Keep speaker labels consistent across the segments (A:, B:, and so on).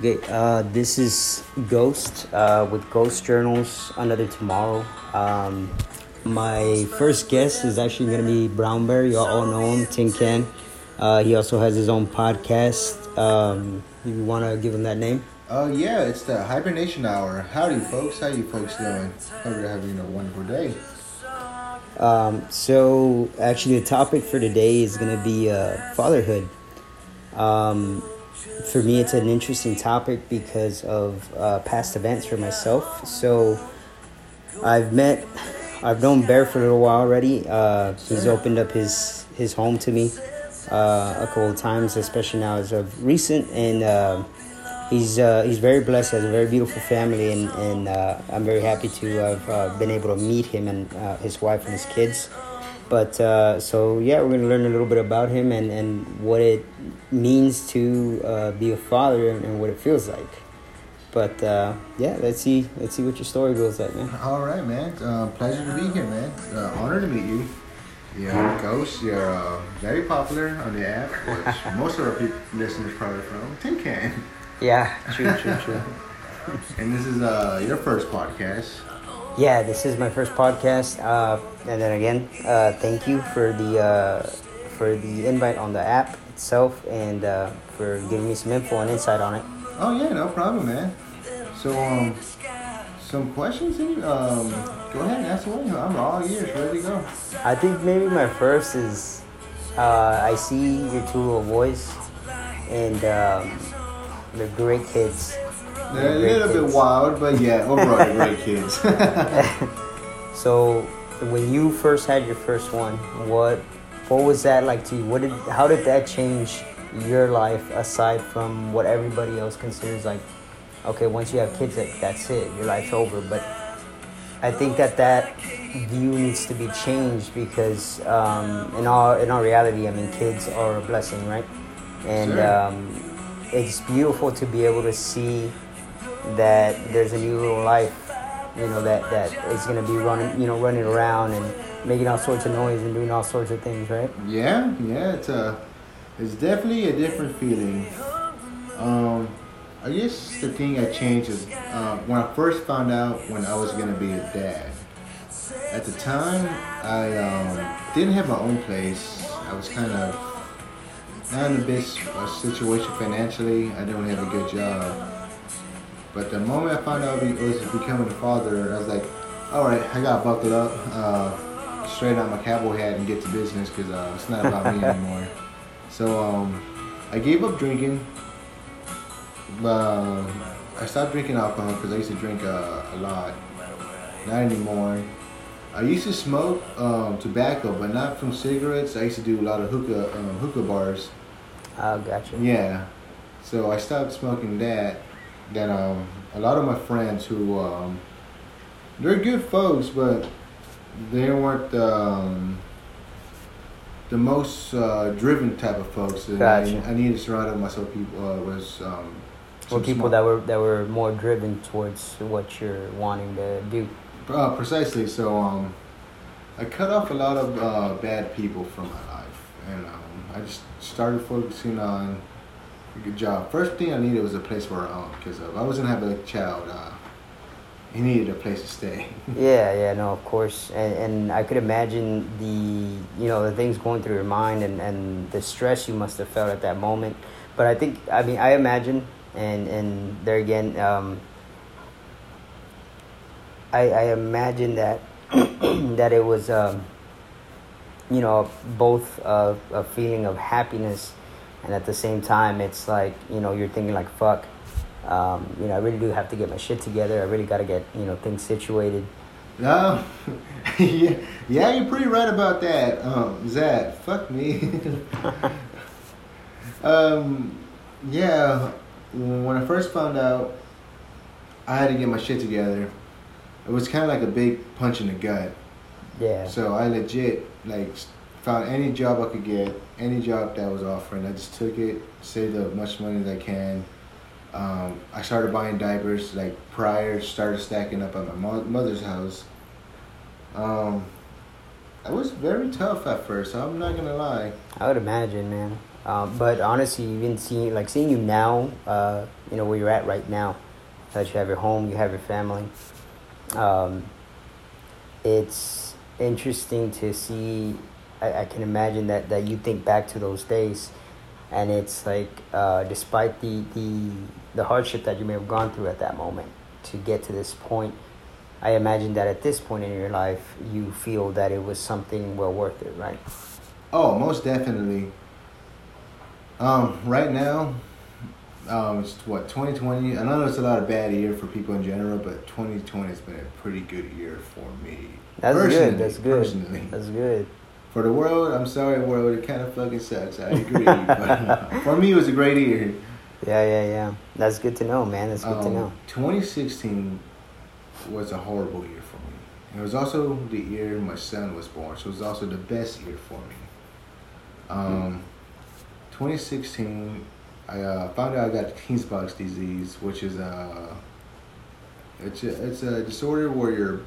A: Okay, uh, this is Ghost uh, with Ghost Journals. Another tomorrow. Um, my first guest is actually gonna be BrownBear. You all know him, Tin Can. Uh, he also has his own podcast. Um, you wanna give him that name?
B: Oh yeah, it's the hibernation hour. Howdy, folks. How you folks doing? Hope you're having a wonderful day.
A: Um, so actually, the topic for today is gonna be uh, fatherhood. Um, for me, it's an interesting topic because of uh, past events for myself. So, I've met, I've known Bear for a little while already. Uh, he's opened up his his home to me uh, a couple of times, especially now as of recent, and uh, he's uh, he's very blessed. Has a very beautiful family, and and uh, I'm very happy to have been able to meet him and his wife and his kids. But uh, so yeah, we're gonna learn a little bit about him and, and what it means to uh, be a father and, and what it feels like. But uh, yeah, let's see let's see what your story goes like, man.
B: All right, man. Uh, pleasure to be here, man. Uh, honor to meet you. Yeah, Ghost, you're uh, very popular on the app, which most of our people, listeners probably from Tin Can.
A: Yeah, true, true, true.
B: And this is uh, your first podcast.
A: Yeah, this is my first podcast, uh, and then again, uh, thank you for the uh, for the invite on the app itself and uh, for giving me some info and insight on it.
B: Oh yeah, no problem, man. So um, some questions. Here? Um, go ahead and ask away. I'm all ears, ready to go.
A: I think maybe my first is uh, I see your two little boys, and um, they're great kids.
B: They're a little bit wild, but yeah, overall they're great kids.
A: So when you first had your first one, what what was that like to you? What did how did that change your life aside from what everybody else considers like okay, once you have kids that, that's it, your life's over, but I think that that view needs to be changed because um, in all in all reality, I mean, kids are a blessing, right? And
B: Sure.
A: um, it's beautiful to be able to see that there's a new little life, you know, that that is going to be running, you know, running around and making all sorts of noise and doing all sorts of things, right?
B: yeah, yeah, it's a, it's definitely a different feeling. Um, I guess the thing that changed is uh, when I first found out when I was gonna be a dad. At the time, I um, didn't have my own place. I was kind of not in the best uh, situation financially. I didn't have a good job. But the moment I found out I was becoming a father, I was like, all right, I gotta buckle up, uh, straighten out my cowboy hat and get to business because uh, it's not about me anymore. So um, I gave up drinking. Uh, I stopped drinking alcohol because I used to drink uh, a lot. Not anymore. I used to smoke um, tobacco, but not from cigarettes. I used to do a lot of hookah um, hookah bars.
A: Oh, gotcha.
B: Yeah. So I stopped smoking that. Then um, a lot of my friends who um, they're good folks, but they weren't um, the most uh, driven type of folks. And
A: Gotcha.
B: I, I needed to surround myself people uh, was um, some
A: people
B: smart-
A: that were that were more driven towards what you're wanting to do.
B: Uh, precisely. So um, I cut off a lot of uh, bad people from my life, and um, I just started focusing on good job. First thing I needed was a place for our own, because if I was gonna have a child, uh, he needed a place to stay.
A: Yeah, yeah, no, of course, and and I could imagine the you know the things going through your mind and and the stress you must have felt at that moment. But I think I mean I imagine and and there again, um, I I imagine that that it was um, you know both a, a feeling of happiness and at the same time it's like you know you're thinking like fuck. Um, you know, I really do have to get my shit together. I really got to get you know things situated.
B: no, yeah, yeah, you're pretty right about that. Um, Zad, fuck me. um, yeah, when I first found out, I had to get my shit together. It was kind of like a big punch in the gut.
A: Yeah.
B: So I legit like found any job I could get, any job that was offering. I just took it, saved as much money as I can. Um, I started buying diapers like prior, started stacking up at my mo- mother's house. Um, it was very tough at first. I'm not gonna lie.
A: I would imagine, man. Um, but honestly, even seeing like seeing you now, uh, you know where you're at right now, that you have your home, you have your family. Um, it's interesting to see. I, I can imagine that that you think back to those days, and it's like uh, despite the the the hardship that you may have gone through at that moment to get to this point. I imagine that at this point in your life, you feel that it was something well worth it, right?
B: Oh, most definitely. Um, right now, um, it's what 2020. I know it's a lot of bad year for people in general, but 2020 has been a pretty good year for me.
A: That's
B: Personally,
A: good. That's good.
B: Personally.
A: That's good.
B: For the world, I'm sorry, world. It kind of fucking sucks. I agree. but, for me, it was a great year.
A: Yeah, yeah, yeah. That's good to know, man. That's good to
B: Um,
A: know.
B: 2016 was a horrible year for me. It was also the year my son was born, so it was also the best year for me. Um, 2016, I uh, found out I got Kienböck's disease, which is uh, it's a, it's a disorder where your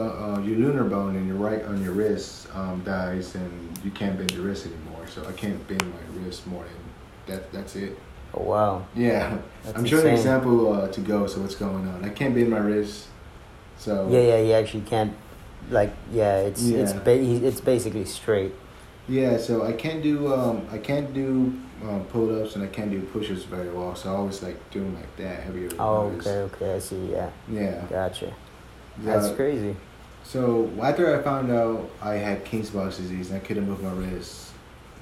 B: uh, your lunate bone in your right on your wrist um, dies, and you can't bend your wrist anymore. So I can't bend my wrist more than that. That's it.
A: Oh wow.
B: Yeah,
A: That's
B: I'm showing an example uh, to go. So what's going on? I can't bend my wrist. So
A: Yeah, yeah. You actually can't. Like, yeah. It's it's ba- it's basically straight.
B: Yeah, so I can't do um, I can't do um, pull ups and I can't do push ups very well. So I always like doing like that heavier.
A: Oh, okay, okay. I see. Yeah,
B: Yeah.
A: gotcha. That's
B: Uh,
A: crazy.
B: So after I found out I had King's Kienböck's disease and I couldn't move my wrist,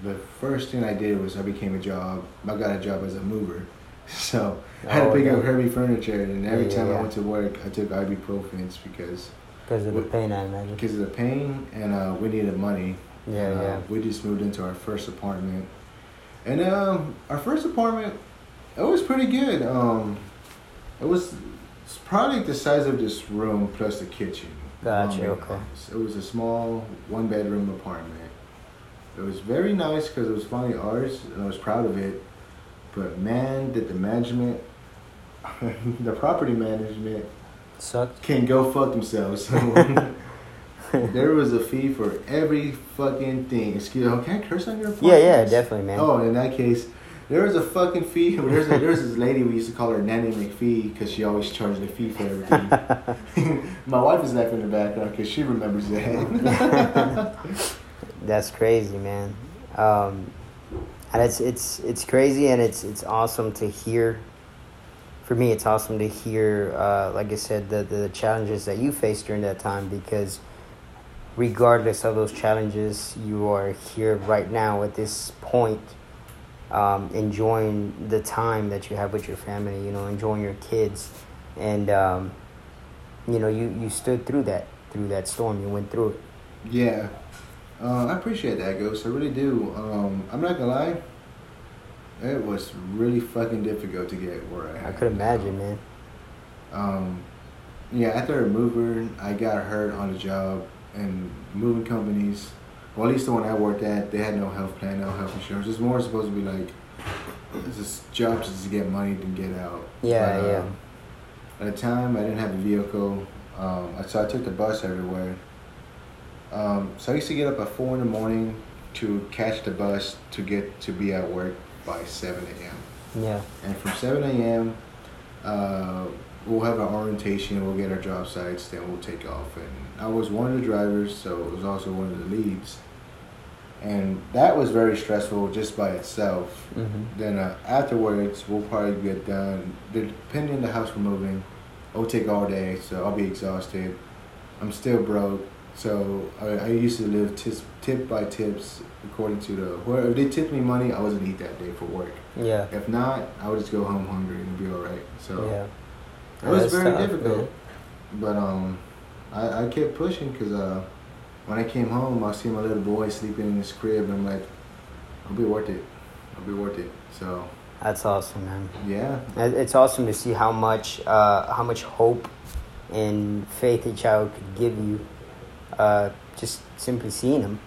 B: the first thing I did was I became a job. I got a job as a mover. So I had
A: Oh,
B: to pick up
A: okay.
B: heavy furniture, and every
A: Yeah,
B: time
A: yeah.
B: I went to work, I took ibuprofens because
A: Because of the pain, I imagine.
B: because of the pain, and uh, we needed money.
A: Yeah,
B: Uh,
A: yeah.
B: We just moved into our first apartment, and um, our first apartment, it was pretty good. Um, it was it's probably the size of this room plus the kitchen.
A: Gotcha, okay.
B: It was a small one bedroom apartment. It was very nice because it was finally ours, and I was proud of it. But man, did the management, the property management,
A: Sucked.
B: can go fuck themselves. there was a fee for every fucking thing. Excuse me, can I curse on your podcast?
A: Yeah, yeah, definitely, man.
B: Oh, in that case, there was a fucking fee. There's a, there's this lady we used to call her Nanny McPhee because she always charged a fee for everything. My wife is laughing in the background because she remembers that.
A: That's crazy, man. Um, and it's it's it's crazy, and it's it's awesome to hear. For me, it's awesome to hear, uh, like I said, the the challenges that you faced during that time, because regardless of those challenges, you are here right now at this point, um, enjoying the time that you have with your family. You know, enjoying your kids, and um, you know, you you stood through that through that storm. You went through it.
B: yeah, uh, I appreciate that, Ghost. I really do. Um, I'm not gonna lie. It was really fucking difficult to get where I.
A: I could imagine, man.
B: Um, yeah, after a mover, I got hurt on the job, and moving companies, well, at least the one I worked at, they had no health plan, no health insurance. It's more supposed to be like, it's just job just to get money to get out.
A: Yeah,
B: But,
A: yeah.
B: um, At the time, I didn't have a vehicle, um, so I took the bus everywhere. Um, so I used to get up at four in the morning to catch the bus to get to be at work by seven a.m.
A: Yeah.
B: And from 7 a.m., uh, we'll have our orientation, we'll get our job sites, then we'll take off. And I was one of the drivers, so it was also one of the leads. And that was very stressful just by itself.
A: hmm
B: Then uh, afterwards, we'll probably get done. Depending on the house we're moving, it'll take all day, so I'll be exhausted. I'm still broke, so I, I used to live tis, tip by tips according to the. Where if they tipped me money, I wasn't eat that day for work.
A: Yeah.
B: If not, I would just go home hungry and be all right. So
A: Yeah.
B: it was very
A: tough,
B: difficult,
A: man.
B: but um, I, I kept pushing because uh, when I came home, I see my little boy sleeping in his crib, and I'm like, I'll be worth it. I'll be worth it. So
A: That's awesome, man.
B: yeah,
A: It's awesome to see how much, uh, how much hope and faith a child could give you, uh, just simply seeing him.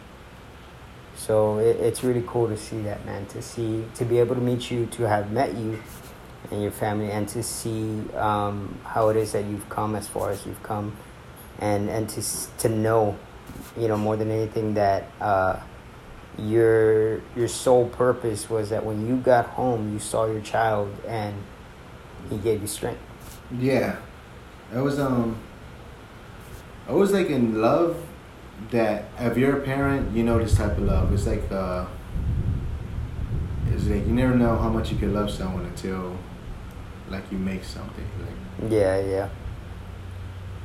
A: So it, it's really cool to see that, man. To see, to be able to meet you, to have met you and your family, and to see um, how it is that you've come as far as you've come, and and to to know, you know, more than anything that uh, your your sole purpose was that when you got home, you saw your child and he gave you strength.
B: Yeah, I was um, I was like in love. That if you're a parent, you know this type of love. It's like uh, it's like you never know how much you can love someone until, like, you make something. Like,
A: Yeah, yeah.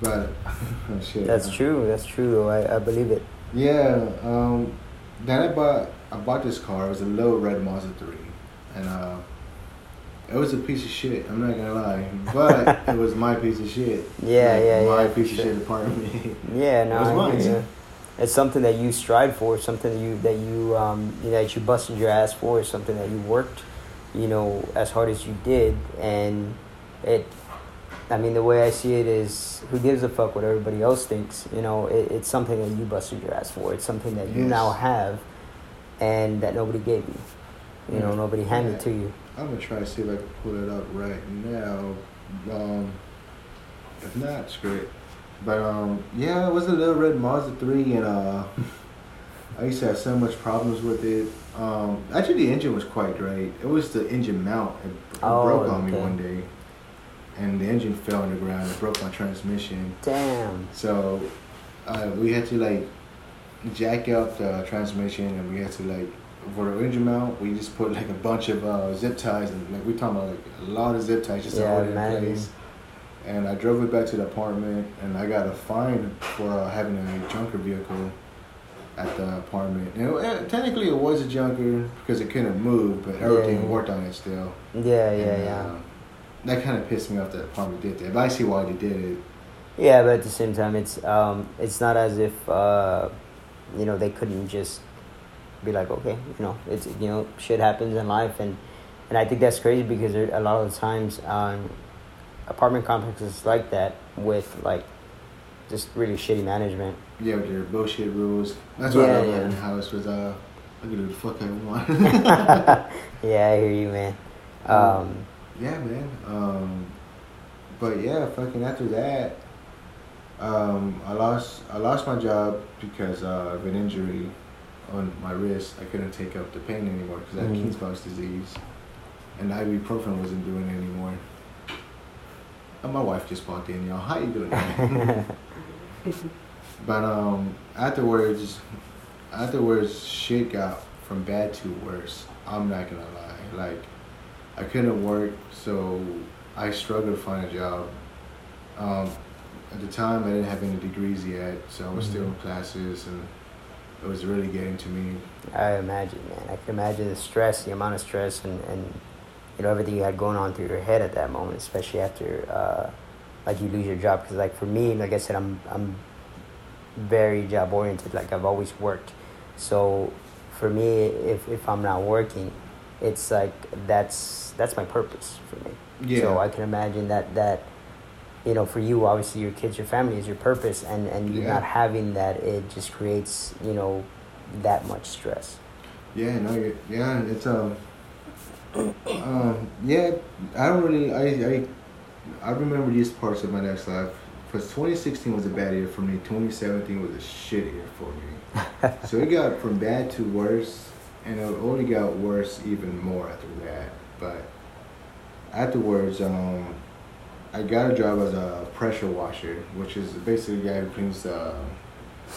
B: But oh, shit.
A: That's true. That's true. Though I, I believe it.
B: Yeah. Um, then I bought I bought this car. It was a little red Mazda three, and uh, it was a piece of shit. I'm not gonna lie, but it was my piece of shit.
A: Yeah,
B: Like,
A: yeah,
B: My
A: yeah,
B: piece
A: for
B: of shit part of me.
A: Yeah, no,
B: It was mine.
A: you. It's something that you strive for, something that you that you um you know, that you busted your ass for, something that you worked, you know, as hard as you did, and it. I mean, the way I see it is, who gives a fuck what everybody else thinks? You know, it, it's something that you busted your ass for. It's something that you
B: Yes.
A: now have, and that nobody gave you. You know, nobody handed
B: Yeah.
A: to you.
B: I'm gonna try to see if I can pull it up right now. Um, if not, screw it. But um, yeah, it was a little red Mazda three, and uh, I used to have so much problems with it. Um, actually, the engine was quite great. It was the engine mount. It, it
A: Oh,
B: broke on me one day, and the engine fell on the ground. It broke my transmission.
A: Damn.
B: So uh, we had to like jack up the transmission, and we had to like for the engine mount, we just put like a bunch of uh, zip ties, and like we talking about like a lot of zip ties just to
A: Yeah,
B: hold it in place. And I drove it back to the apartment, and I got a fine for uh, having a junker vehicle at the apartment. And it, eh, technically, it was a junker because it couldn't move, but everything
A: Yeah.
B: worked on it still.
A: Yeah, yeah,
B: And,
A: yeah.
B: That kind of pissed me off that the apartment did that, but I see why they did it.
A: Yeah, but at the same time, it's um, it's not as if uh, you know they couldn't just be like, okay, you know, it's you know, shit happens in life, and and I think that's crazy because there, a lot of the times, um, apartment complexes like that with like just really shitty management.
B: Yeah, with their bullshit rules. That's why
A: Yeah,
B: I love
A: yeah.
B: in the house was uh, I could do the fuck I want.
A: yeah, I hear you, man. Um,
B: yeah, man. Um, but yeah, fucking after that, um, I lost I lost my job because uh, of an injury on my wrist. I couldn't take up the pain anymore because I had
A: Mhm.
B: Kienböck's disease, and ibuprofen wasn't doing it anymore. And my wife just walked in, y'all. How you doing? But um, afterwards, afterwards, shit got from bad to worse. I'm not gonna lie. Like, I couldn't work, so I struggled to find a job. Um, at the time, I didn't have any degrees yet, so I was still in classes, and it was really getting to me.
A: I imagine, man. I can imagine the stress, the amount of stress, and, and you know everything you had going on through your head at that moment, especially after uh, like you lose your job. Because like for me, like I said, I'm I'm very job oriented. Like I've always worked, so for me, if if I'm not working, it's like that's that's my purpose for me.
B: Yeah.
A: So I can imagine that that you know for you, obviously your kids, your family is your purpose, and and you
B: Yeah.
A: not having that, it just creates you know that much stress.
B: Yeah, no, yeah, it's um, um, yeah. I don't really, I, I, I remember these parts of my next life. Because 2016 was a bad year for me. 2017 was a shit year for me. so it got from bad to worse, and it only got worse even more after that. But afterwards, um, I got a job as a pressure washer, which is basically a guy who cleans the.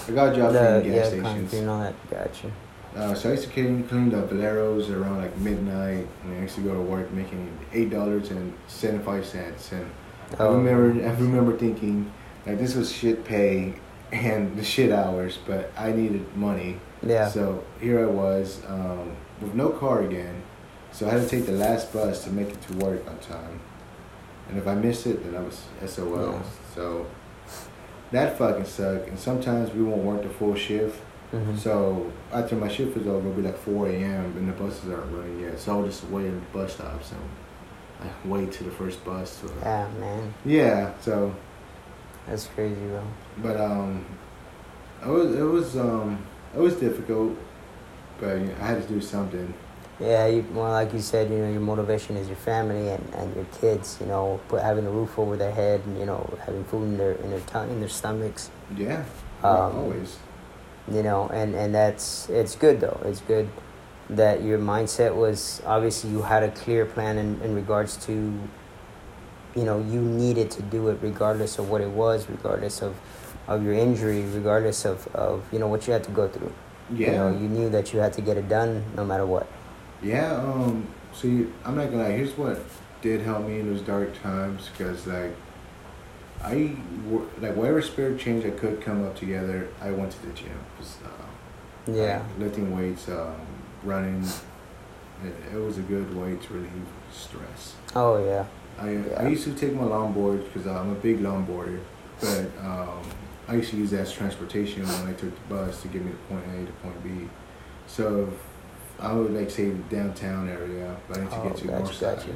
B: I got a job
A: The-
B: cleaning gas
A: yeah,
B: stations.
A: and all that. Gotcha.
B: Uh, so I used to clean, clean the Valeros around like midnight, and I used to go to work making eight dollars and seventy five cents. And I
A: Oh.
B: remember, I remember thinking like this was shit pay and the shit hours, but I needed money.
A: Yeah.
B: So here I was um, with no car again, so I had to take the last bus to make it to work on time. And if I missed it, then I was SOL.
A: Yeah.
B: So that fucking sucked. And sometimes we won't work the full shift.
A: Mhm.
B: So after my shift was over, it'll be like 4 a.m. and the buses aren't running yet. So I'll just wait at the bus stops and I wait to the first bus. To,
A: Yeah, man,
B: yeah. So,
A: that's crazy, bro.
B: but um, it was it was um it was difficult, but you know, I had to do something.
A: Yeah, you, well, like you said, you know, your motivation is your family and, and your kids. You know, put having a roof over their head, and you know, having food in their in their tongue, in their stomachs.
B: Yeah.
A: Um,
B: always.
A: you know, and and that's it's good though. It's good that your mindset was obviously you had a clear plan in, in regards to you know you needed to do it regardless of what it was regardless of of your injury regardless of, of you know what you had to go through
B: Yeah.
A: you know you knew that you had to get it done no matter what
B: Yeah, um, see, I'm not gonna lie. Here's what did help me in those dark times, cause like, I like whatever spirit change I could come up together, I went to the gym. 'cause, uh,
A: yeah
B: like, lifting weights, um, running. It, it was a good way to relieve stress.
A: oh yeah
B: I
A: Yeah.
B: I used to take my longboard because I'm a big longboarder, but um, I used to use that as transportation when I took the bus to get me to point A to point B. So I would like say the downtown area, but I need to
A: Oh,
B: get to
A: gotcha,
B: north side.
A: gotcha.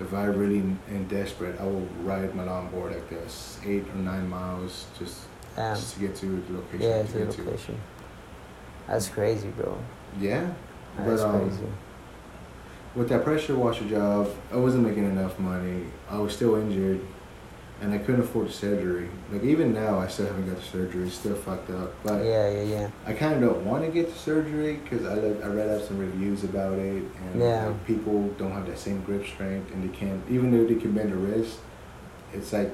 B: If I really am desperate, I will ride my longboard like this, eight or nine miles, just
A: um,
B: just to get to the location.
A: yeah to
B: need
A: the
B: to to.
A: location that's crazy bro
B: Yeah,
A: that's
B: but um,
A: crazy
B: with that pressure washer job, I wasn't making enough money. I was still injured, and I couldn't afford the surgery. Like even now, I still haven't got the surgery. It's still fucked up. But
A: yeah yeah yeah
B: I kind of don't want to get the surgery because I read, I read up some reviews about it, and
A: Yeah.
B: like, people don't have that same grip strength, and they can't even though they can bend a wrist. It's like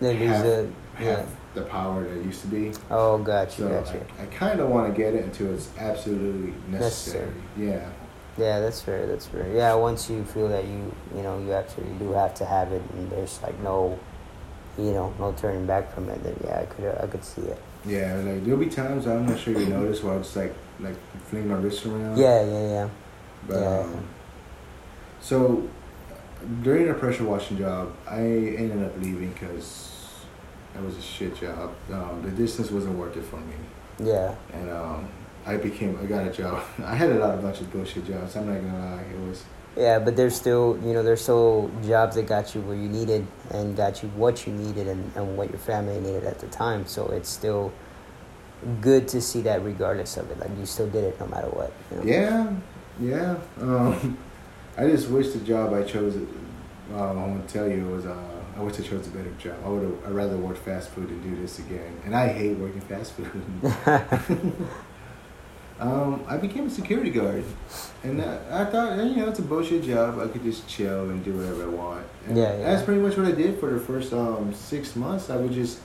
A: they
B: half,
A: the
B: half
A: yeah
B: the power that it used to be.
A: oh gotcha
B: So
A: gotcha
B: I, I kind of want to get it until it's absolutely necessary. Yeah.
A: Yeah, that's fair. That's fair. Yeah, once you feel that you, you know, you actually do have to have it, and there's like no, you know, no turning back from it. Then yeah, I could, I could see it.
B: Yeah, like there'll be times I'm not sure you notice where I just like like fling my wrist around.
A: Yeah, yeah, yeah.
B: But
A: yeah.
B: um, so during a pressure washing job, I ended up leaving because it was a shit job. Um, the distance wasn't worth it for me,
A: Yeah,
B: and um, I became I got a job. I had a lot of bunch of bullshit jobs. I'm not gonna lie, it was
A: yeah, but there's still, you know, there's still jobs that got you where you needed and got you what you needed and, and what your family needed at the time. So it's still good to see that regardless of it. Like you still did it no matter what. You know?
B: yeah, yeah. Um, I just wish the job I chose. Um, I want to tell you it was. Uh, I wish I chose a better job. I would have. I'd rather work fast food than do this again. And I hate working fast food. um, I became a security guard, and I, I thought, you know, it's a bullshit job. I could just chill and do whatever I want. And
A: Yeah, yeah.
B: That's pretty much what I did for the first um, six months. I would just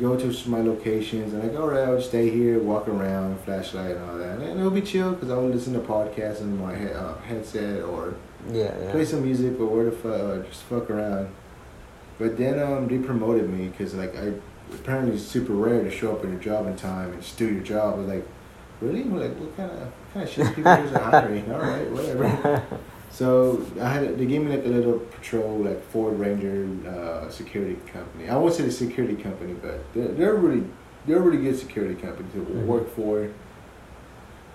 B: go to my locations and all right, I'll stay here, walk around, flashlight and all that, and it'll be chill because I would listen to podcasts in my he- uh, headset or
A: yeah,
B: play some music or where the fuck, uh, just fuck around. But then um, they promoted me because like I apparently it's super rare to show up in your job in time and just do your job. I was like, really? Like, what kind of what kind of shit people are hiring? All right, whatever. So I had they gave me like a little patrol like Ford Ranger uh, security company. I won't say the security company, but they're, they're really they're a really good security company to
A: Mhm.
B: work for.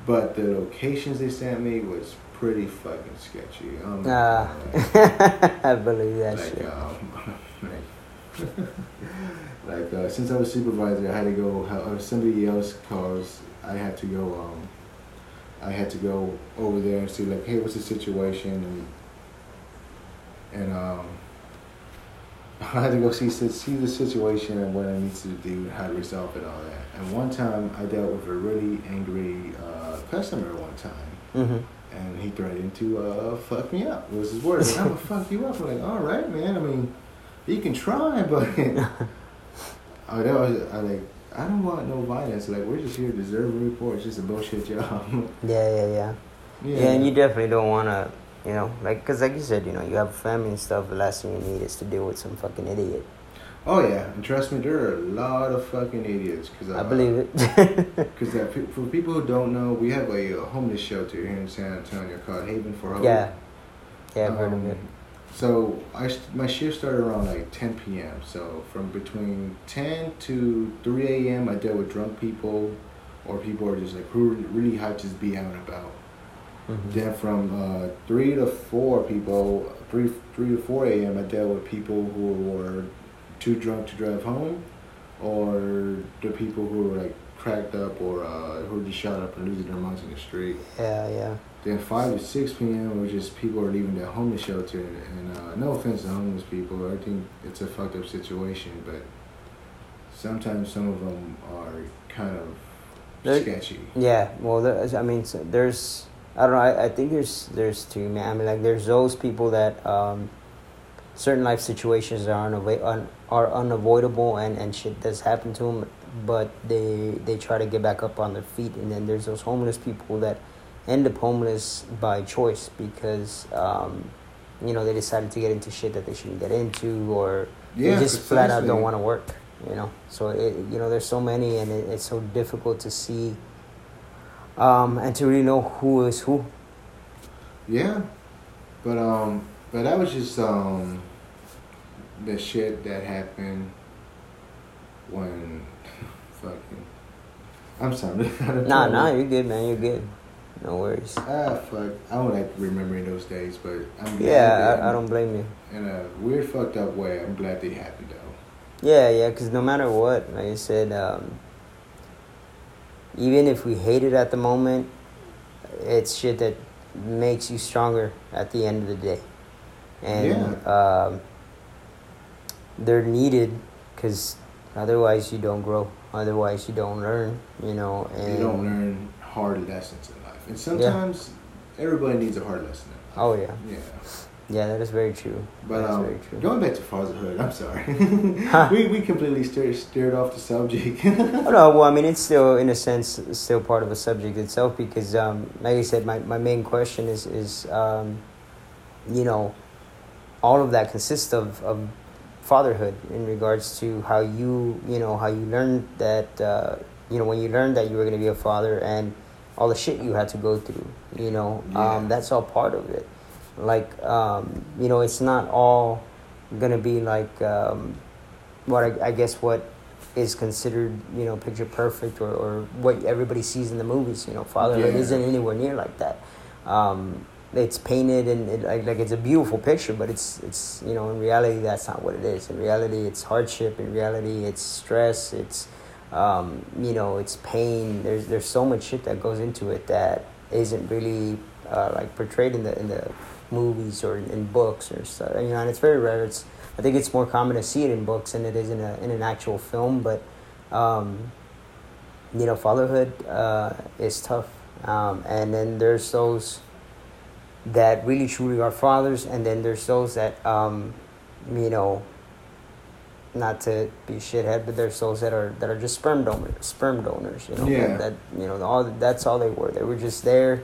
B: But the locations they sent me was pretty fucking sketchy. Um, uh,
A: I believe that
B: like
A: shit.
B: um, like uh, since I was supervisor, I had to go. How if somebody else calls, I had to go. Um, I had to go over there and see like, hey, what's the situation, and and um, I had to go see see the situation and what I need to do, how to resolve it, all that. And one time, I dealt with a really angry uh, customer. One time
A: hmm
B: and he threatened to uh, fuck me up. Was his word? I'm gonna fuck you up. I'm like, all right, man. I mean, you can try, but oh, that was I like. I don't want no violence. Like, we're just here to deserve a report. It's just a bullshit job.
A: Yeah, yeah, yeah. Yeah, and you definitely don't want to, you know, like, because like you said, you know, you have family and stuff, the last thing you need is to deal with some fucking idiot.
B: Oh yeah, and trust me, there are a lot of fucking idiots. Cause uh,
A: I believe it.
B: Because uh, pe- for people who don't know, we have a, uh homeless shelter here in San Antonio called Haven for Hope.
A: yeah. Yeah, I've heard of
B: Um,
A: it.
B: So I my shift started around like 10 p.m. So from between 10 to 3 a.m. I dealt with drunk people, or people who are just like who really to just be out and about.
A: Mhm.
B: Then from uh, 3 to 4 people, 3 3 to 4 a.m. I dealt with people who were too drunk to drive home, or the people who were like cracked up or uh, who just shot up and losing their minds in the street.
A: Yeah, yeah.
B: Then five to six p.m. was just people are leaving their homeless shelter, and uh, no offense to homeless people, I think it's a fucked up situation, but sometimes some of them are kind of sketchy.
A: Yeah, well, I mean, there's, I don't know, I, I think there's, there's two, man. I mean, like, there's those people that, um, certain life situations are, unava- un, are unavoidable and, and shit does happen to them, but they, they try to get back up on their feet. And then there's those homeless people that end up homeless by choice because, um, you know, they decided to get into shit that they shouldn't get into or
B: Yeah,
A: they just flat out don't want to work you know so it, you know there's so many and it, it's so difficult to see um, and to really know who is who
B: Yeah, but um, but that was just um, the shit that happened when fucking. I'm sorry.
A: nah nah you're good man you're good no worries.
B: Ah, fuck. I don't like remembering those days, but I'm glad
A: yeah I, I don't blame you.
B: In a weird, fucked up way, I'm glad they happened though.
A: yeah yeah because no matter what like i said um, even if we hate it at the moment it's shit that makes you stronger at the end of the day. And um, they're needed because otherwise you don't grow. Otherwise you don't learn you know and
B: You don't learn hard lessons and sometimes everybody needs a hard lesson.
A: Oh yeah
B: Yeah.
A: yeah that is very true
B: But
A: That's
B: um,
A: very true.
B: going back to fatherhood, I'm sorry.
A: Huh.
B: we we completely steered, steered off the subject.
A: Oh, no, well, I mean, it's still, in a sense, still part of the subject itself because, um, like I said, my, my main question is, is um, you know, all of that consists of, of fatherhood in regards to how you, you know, how you learned that, uh, you know, when you learned that you were going to be a father and all the shit you had to go through, you know,
B: Yeah.
A: um, that's all part of it. Like, um, you know, it's not all to be like, um, what I, I guess what is considered you know picture perfect or, or what everybody sees in the movies you know fatherhood
B: Yeah.
A: isn't anywhere near like that um, it's painted and it, like, like it's a beautiful picture but it's it's you know in reality that's not what it is in reality it's hardship in reality it's stress it's um, you know it's pain. There's there's so much shit that goes into it that isn't really uh, like portrayed in the in the movies or in, in books or stuff. You know and it's very rare. It's I think it's more common to see it in books than it is in a in an actual film. But um, you know, fatherhood uh, is tough, um, and then there's those that really truly are fathers, and then there's those that um, you know, not to be shithead, but there's souls that are that are just sperm donors, sperm donors. You know,
B: Yeah.
A: that you know all that's all they were. They were just there.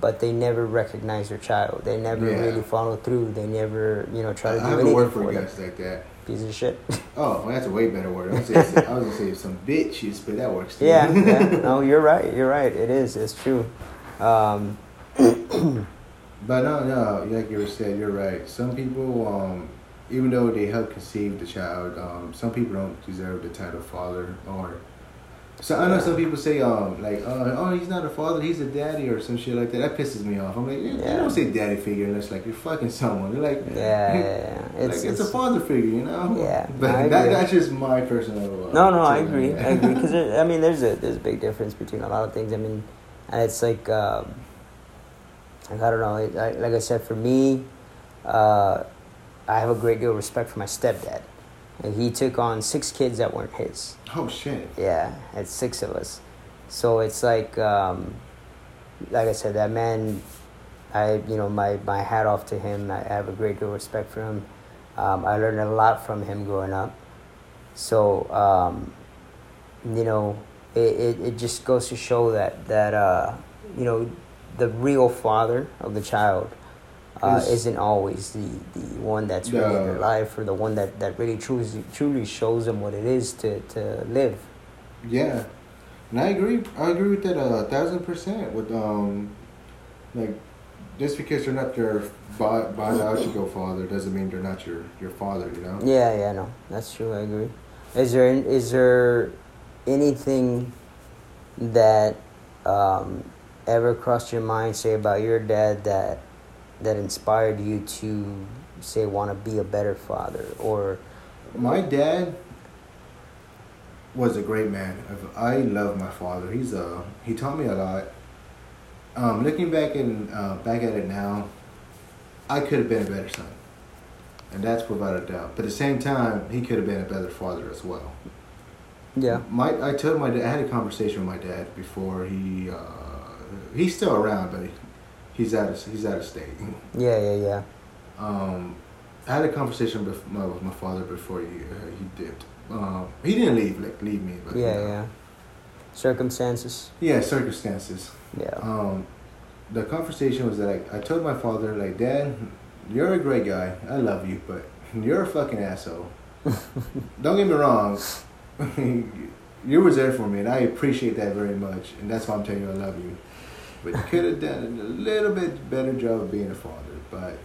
A: But they never recognized their child. They never
B: Yeah.
A: really followed through. They never, you know, try
B: I
A: to do
B: have a word
A: for
B: for guys like that.
A: piece of shit.
B: Oh, well, that's a way better word. I was, gonna say, I was gonna say some bitches, but that works too.
A: yeah, yeah. No, you're right. You're right. It is. It's true. Um,
B: But no, no, like you were said, you're right. Some people, um, even though they help conceive the child, um, some people don't deserve the title father. Or so I know some people say, um, like, oh, oh, he's not a father, he's a daddy, or some shit like that. That pisses me off. I'm like, you
A: Yeah.
B: don't say daddy figure unless like you're fucking someone. They're like,
A: yeah, yeah, yeah.
B: like it's, a father figure, you know.
A: Yeah,
B: but that, that's just my personal. Uh,
A: No, no, I agree. I agree because I mean, there's a there's a big difference between a lot of things. I mean, and it's like, um, like I don't know. Like, I- like I said, for me, uh, I have a great deal of respect for my stepdad. And he took on six kids that weren't his.
B: oh shit.
A: Yeah, it's six of us. So it's like, um, like I said, that man, I you know my my hat off to him. I have a great deal of respect for him. Um, I learned a lot from him growing up. So um, you know, it, it, it just goes to show that that uh, you know the real father of the child uh,
B: Is-
A: isn't always the, the one that's really in their life or the one that, that really truly truly shows them what it is to, to live.
B: Yeah, and I agree. I agree with that a thousand percent. With um, like, just because they're not your bi- biological father doesn't mean they're not your your father. You know.
A: Yeah, yeah, no, that's true. I agree. Is there is there anything that um, ever crossed your mind, say about your dad that that inspired you to say want to be a better father or
B: My dad was a great man. I love my father. He's a he taught me a lot. Um, looking back and uh, back at it now, I could have been a better son, and that's without a doubt. But at the same time, he could have been a better father as well.
A: Yeah.
B: My I told my dad. I had a conversation with my dad before he. Uh, he's still around, but he's out of he's out of state.
A: Yeah, yeah, yeah.
B: Um, I had a conversation with my, with my father before he uh, he dipped. Um, he didn't leave like leave me, but
A: Yeah,
B: you know.
A: yeah. Circumstances.
B: yeah, circumstances.
A: Yeah.
B: Um, the conversation was that I, I told my father like, Dad, you're a great guy. I love you, but you're a fucking asshole. Don't get me wrong. you was there for me, and I appreciate that very much. And that's why I'm telling you I love you. But you could have done a little bit better job of being a father. But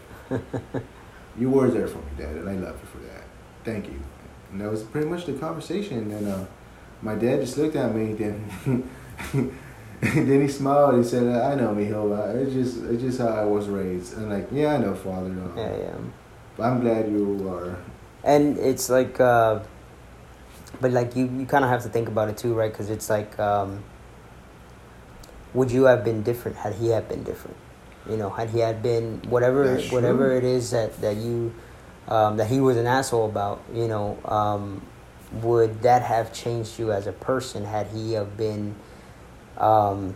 B: you were there for me, Dad, and I love you for that. Thank you. And that was pretty much the conversation. And uh, my dad just looked at me, then then he smiled. He said, "I know, mijo. It's just it's just how I was raised." And like, yeah, I know, father. Uh,
A: Yeah, yeah.
B: But I'm glad you are.
A: and it's like uh but like you you kind of have to think about it too right because it's like um would you have been different had he had been different you know had he had been whatever
B: That's
A: whatever
B: true.
A: it is that that you um that he was an asshole about you know um would that have changed you as a person had he have been um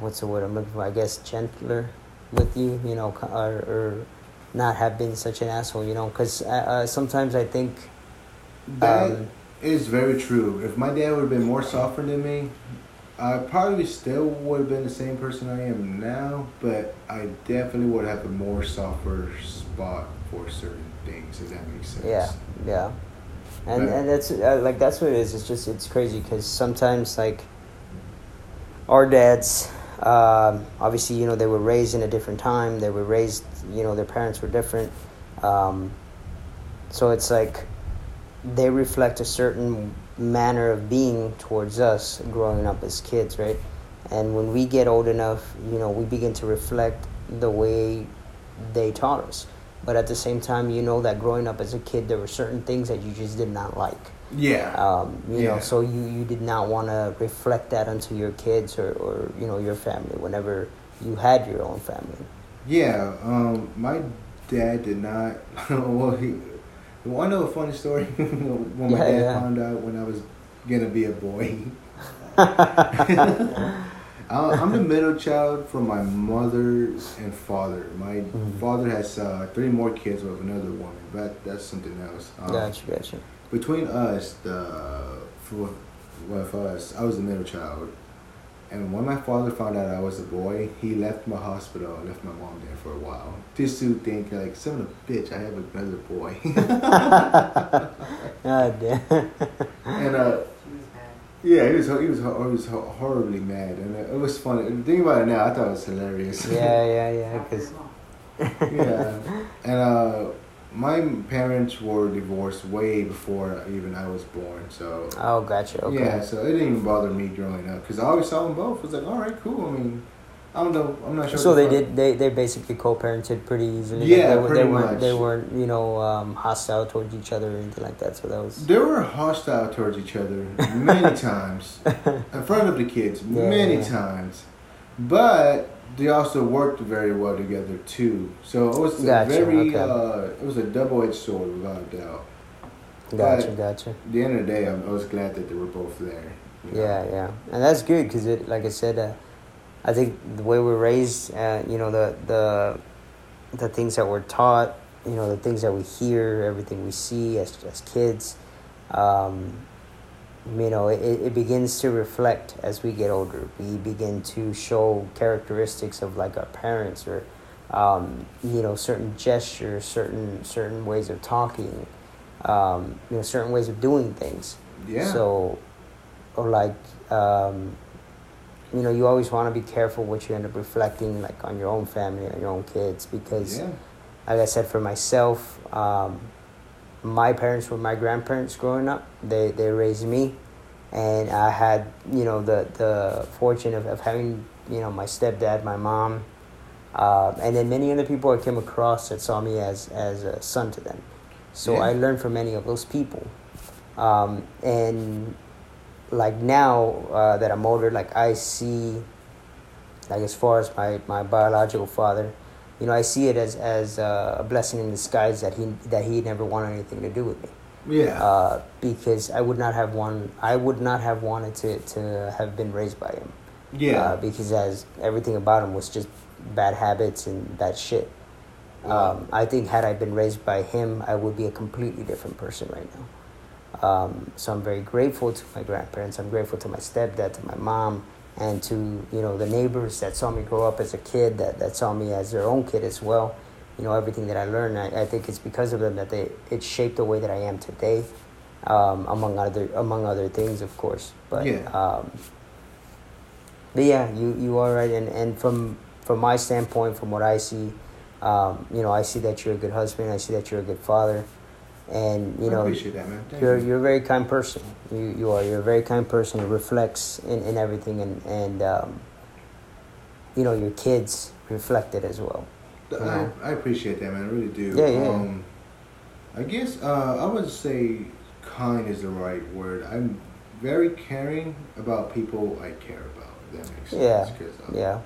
A: what's the word i'm looking for i guess gentler with you you know or, or not have been such an asshole you know because uh, uh, sometimes i think
B: That
A: Um,
B: is very true. If my dad would have been more softer than me, I probably still would have been the same person I am now. But I definitely would have a more softer spot for certain things. If that makes sense.
A: Yeah, yeah, and
B: Right.
A: and that's uh, like that's what it is. It's just it's crazy because sometimes like our dads, um, obviously you know they were raised in a different time. They were raised, you know, their parents were different, um, so it's like they reflect a certain manner of being towards us growing up as kids, right? And when we get old enough, you know, we begin to reflect the way they taught us. But at the same time, you know that growing up as a kid, there were certain things that you just did not like.
B: Yeah.
A: Um, you know, so you, you did not want to reflect that onto your kids or, or, you know, your family whenever you had your own family.
B: Yeah, um, my dad did not. well, he. You want to know a funny story? when my
A: Yeah,
B: dad
A: yeah.
B: found out when I was gonna be a boy. I- I'm the middle child from my mother and father. My
A: Mhm.
B: father has uh, three more kids with another woman, but that's something else. Um,
A: Gotcha, gotcha.
B: Between us, the for with us, I was the middle child. And when my father found out I was a boy, he left my hospital and left my mom there for a while. Just to think, like, son of a bitch, I have another boy.
A: God damn.
B: and, uh, yeah, he was, he was, he was horribly mad. And it was funny. Think about it now, I thought it was hilarious.
A: yeah, yeah, yeah. Because
B: yeah. And, uh, my parents were divorced way before even I was born, so.
A: oh, gotcha. Okay.
B: Yeah, so it didn't even bother me growing up because I always saw them both. I was like, all right, cool. I mean, I don't know. I'm not sure.
A: So they
B: the
A: did. They they basically co-parented pretty easily.
B: Yeah,
A: they, were-
B: pretty
A: they weren't.
B: much.
A: They weren't. You know, um, hostile towards each other or anything like that. So that was.
B: They were hostile towards each other many times in front of the kids,
A: Yeah,
B: many
A: yeah.
B: times. But they also worked very well together too. So it was a very,
A: okay.
B: uh, it was a double-edged sword without a doubt.
A: Gotcha,
B: But-
A: gotcha.
B: At the end of the day, I I was glad that they were both there. you know?
A: Yeah, yeah, and that's good because it, like I said, uh, I think the way we're raised, uh, you know, the the the things that we're taught, you know, the things that we hear, everything we see as as kids, um, you know, it, it begins to reflect as we get older. We begin to show characteristics of like our parents or, um, you know, certain gestures, certain certain ways of talking, um, you know, certain ways of doing things.
B: Yeah.
A: So, or like, um, you know, you always want to be careful what you end up reflecting, like on your own family on your own kids, because,
B: yeah.
A: like I said, for myself, um, my parents were my grandparents growing up. They they raised me, and I had you know the the fortune of, of having you know my stepdad, my mom, uh, and then many other people I came across that saw me as as a son to them. So
B: Yeah.
A: I learned from many of those people, um, and like now uh, that I'm older, like I see, like as far as my, my biological father, you know, I see it as as uh, a blessing in disguise that he that he never wanted anything to do with me.
B: Yeah.
A: Uh, because I would not have one. I would not have wanted to to have been raised by him.
B: yeah.
A: Uh, because as everything about him was just bad habits and bad shit. Um, I think had I been raised by him, I would be a completely different person right now. Um, so I'm very grateful to my grandparents. I'm grateful to my stepdad, to my mom, and to you know the neighbors that saw me grow up as a kid, that, that saw me as their own kid as well. You know everything that I learned. I, I think it's because of them that they it shaped the way that I am today, um, among other among other things, of course. But
B: Yeah.
A: um, but yeah, you you are right, and and from from my standpoint, from what I see, um, you know, I see that you're a good husband. I see that you're a good father, and you
B: I
A: know,
B: appreciate that,
A: you're
B: you.
A: you're a very kind person. You you are you're a very kind person. It reflects in, in everything, and and um, you know your kids reflect it as well.
B: I,
A: know.
B: I appreciate that, man. I really do.
A: Yeah, yeah.
B: Um, I guess uh, I would say kind is the right word. I'm very caring about people I care about. That makes sense.
A: Yeah,
B: 'Cause, um,
A: Yeah,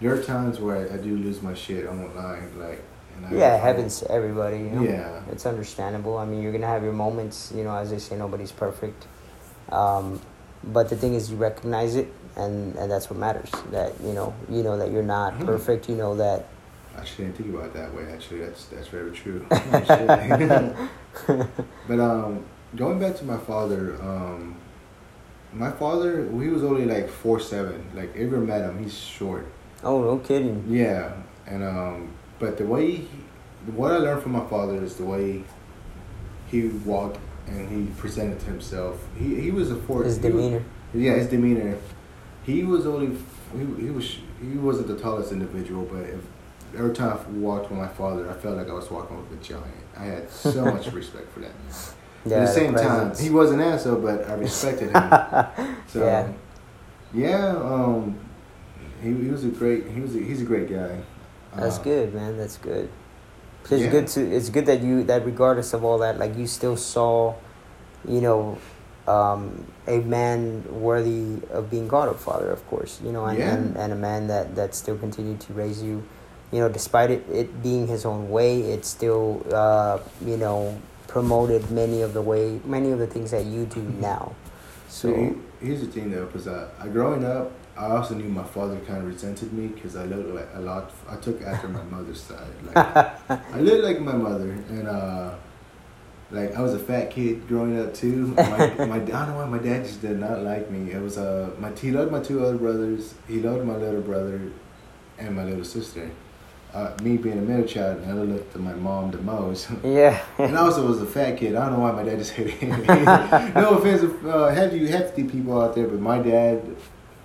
B: There are times where I, I do lose my shit. I won't lie. Like, and
A: yeah. heavens to everybody. You know?
B: Yeah.
A: it's understandable. I mean, you're gonna have your moments. You know, as they say, nobody's perfect. Um, but the thing is, you recognize it, and and that's what matters. That you know, you know that you're not
B: Mhm.
A: perfect. You know that.
B: Actually, I didn't think about it that way. Actually, that's that's very true. But um, going back to my father, um, my father, he was only like four seven. Like ever met him, he's short.
A: Oh, no kidding.
B: Yeah, and um, but the way he, what I learned from my father is the way he walked and he presented himself. He he was a four.
A: His
B: he was- yeah, his demeanor. He was only he, he was he wasn't the tallest individual, but if, every time I walked with my father, I felt like I was walking with a giant. I had so much respect for that man.
A: Yeah,
B: At the same time, he was an asshole, but I respected him. So
A: Yeah.
B: yeah, um, he, he was a great he was a, he's a great guy.
A: That's
B: Uh,
A: good, man. That's good. It's
B: Yeah.
A: good to. It's good that you that regardless of all that, like you still saw, you know, um, a man worthy of being called a father, of course. You know, and,
B: Yeah.
A: and, and a man that that still continued to raise you. You know, despite it, it being his own way, it still, uh, you know, promoted many of the way, many of the things that you do now.
B: So he- here's the thing though, because I, I growing up, I also knew my father kind of resented me because I looked like a lot. I took after my mother's side. Like I looked like my mother, and uh, like I was a fat kid growing up too. My, my I don't know why my dad just did not like me. It was uh my he loved my two other brothers. He loved my little brother, and my little sister. Uh, me being a middle child, I looked to my mom the most.
A: yeah,
B: And I also was a fat kid. I don't know why my dad just hated me. no offense, uh, hefty, hefty people out there, but my dad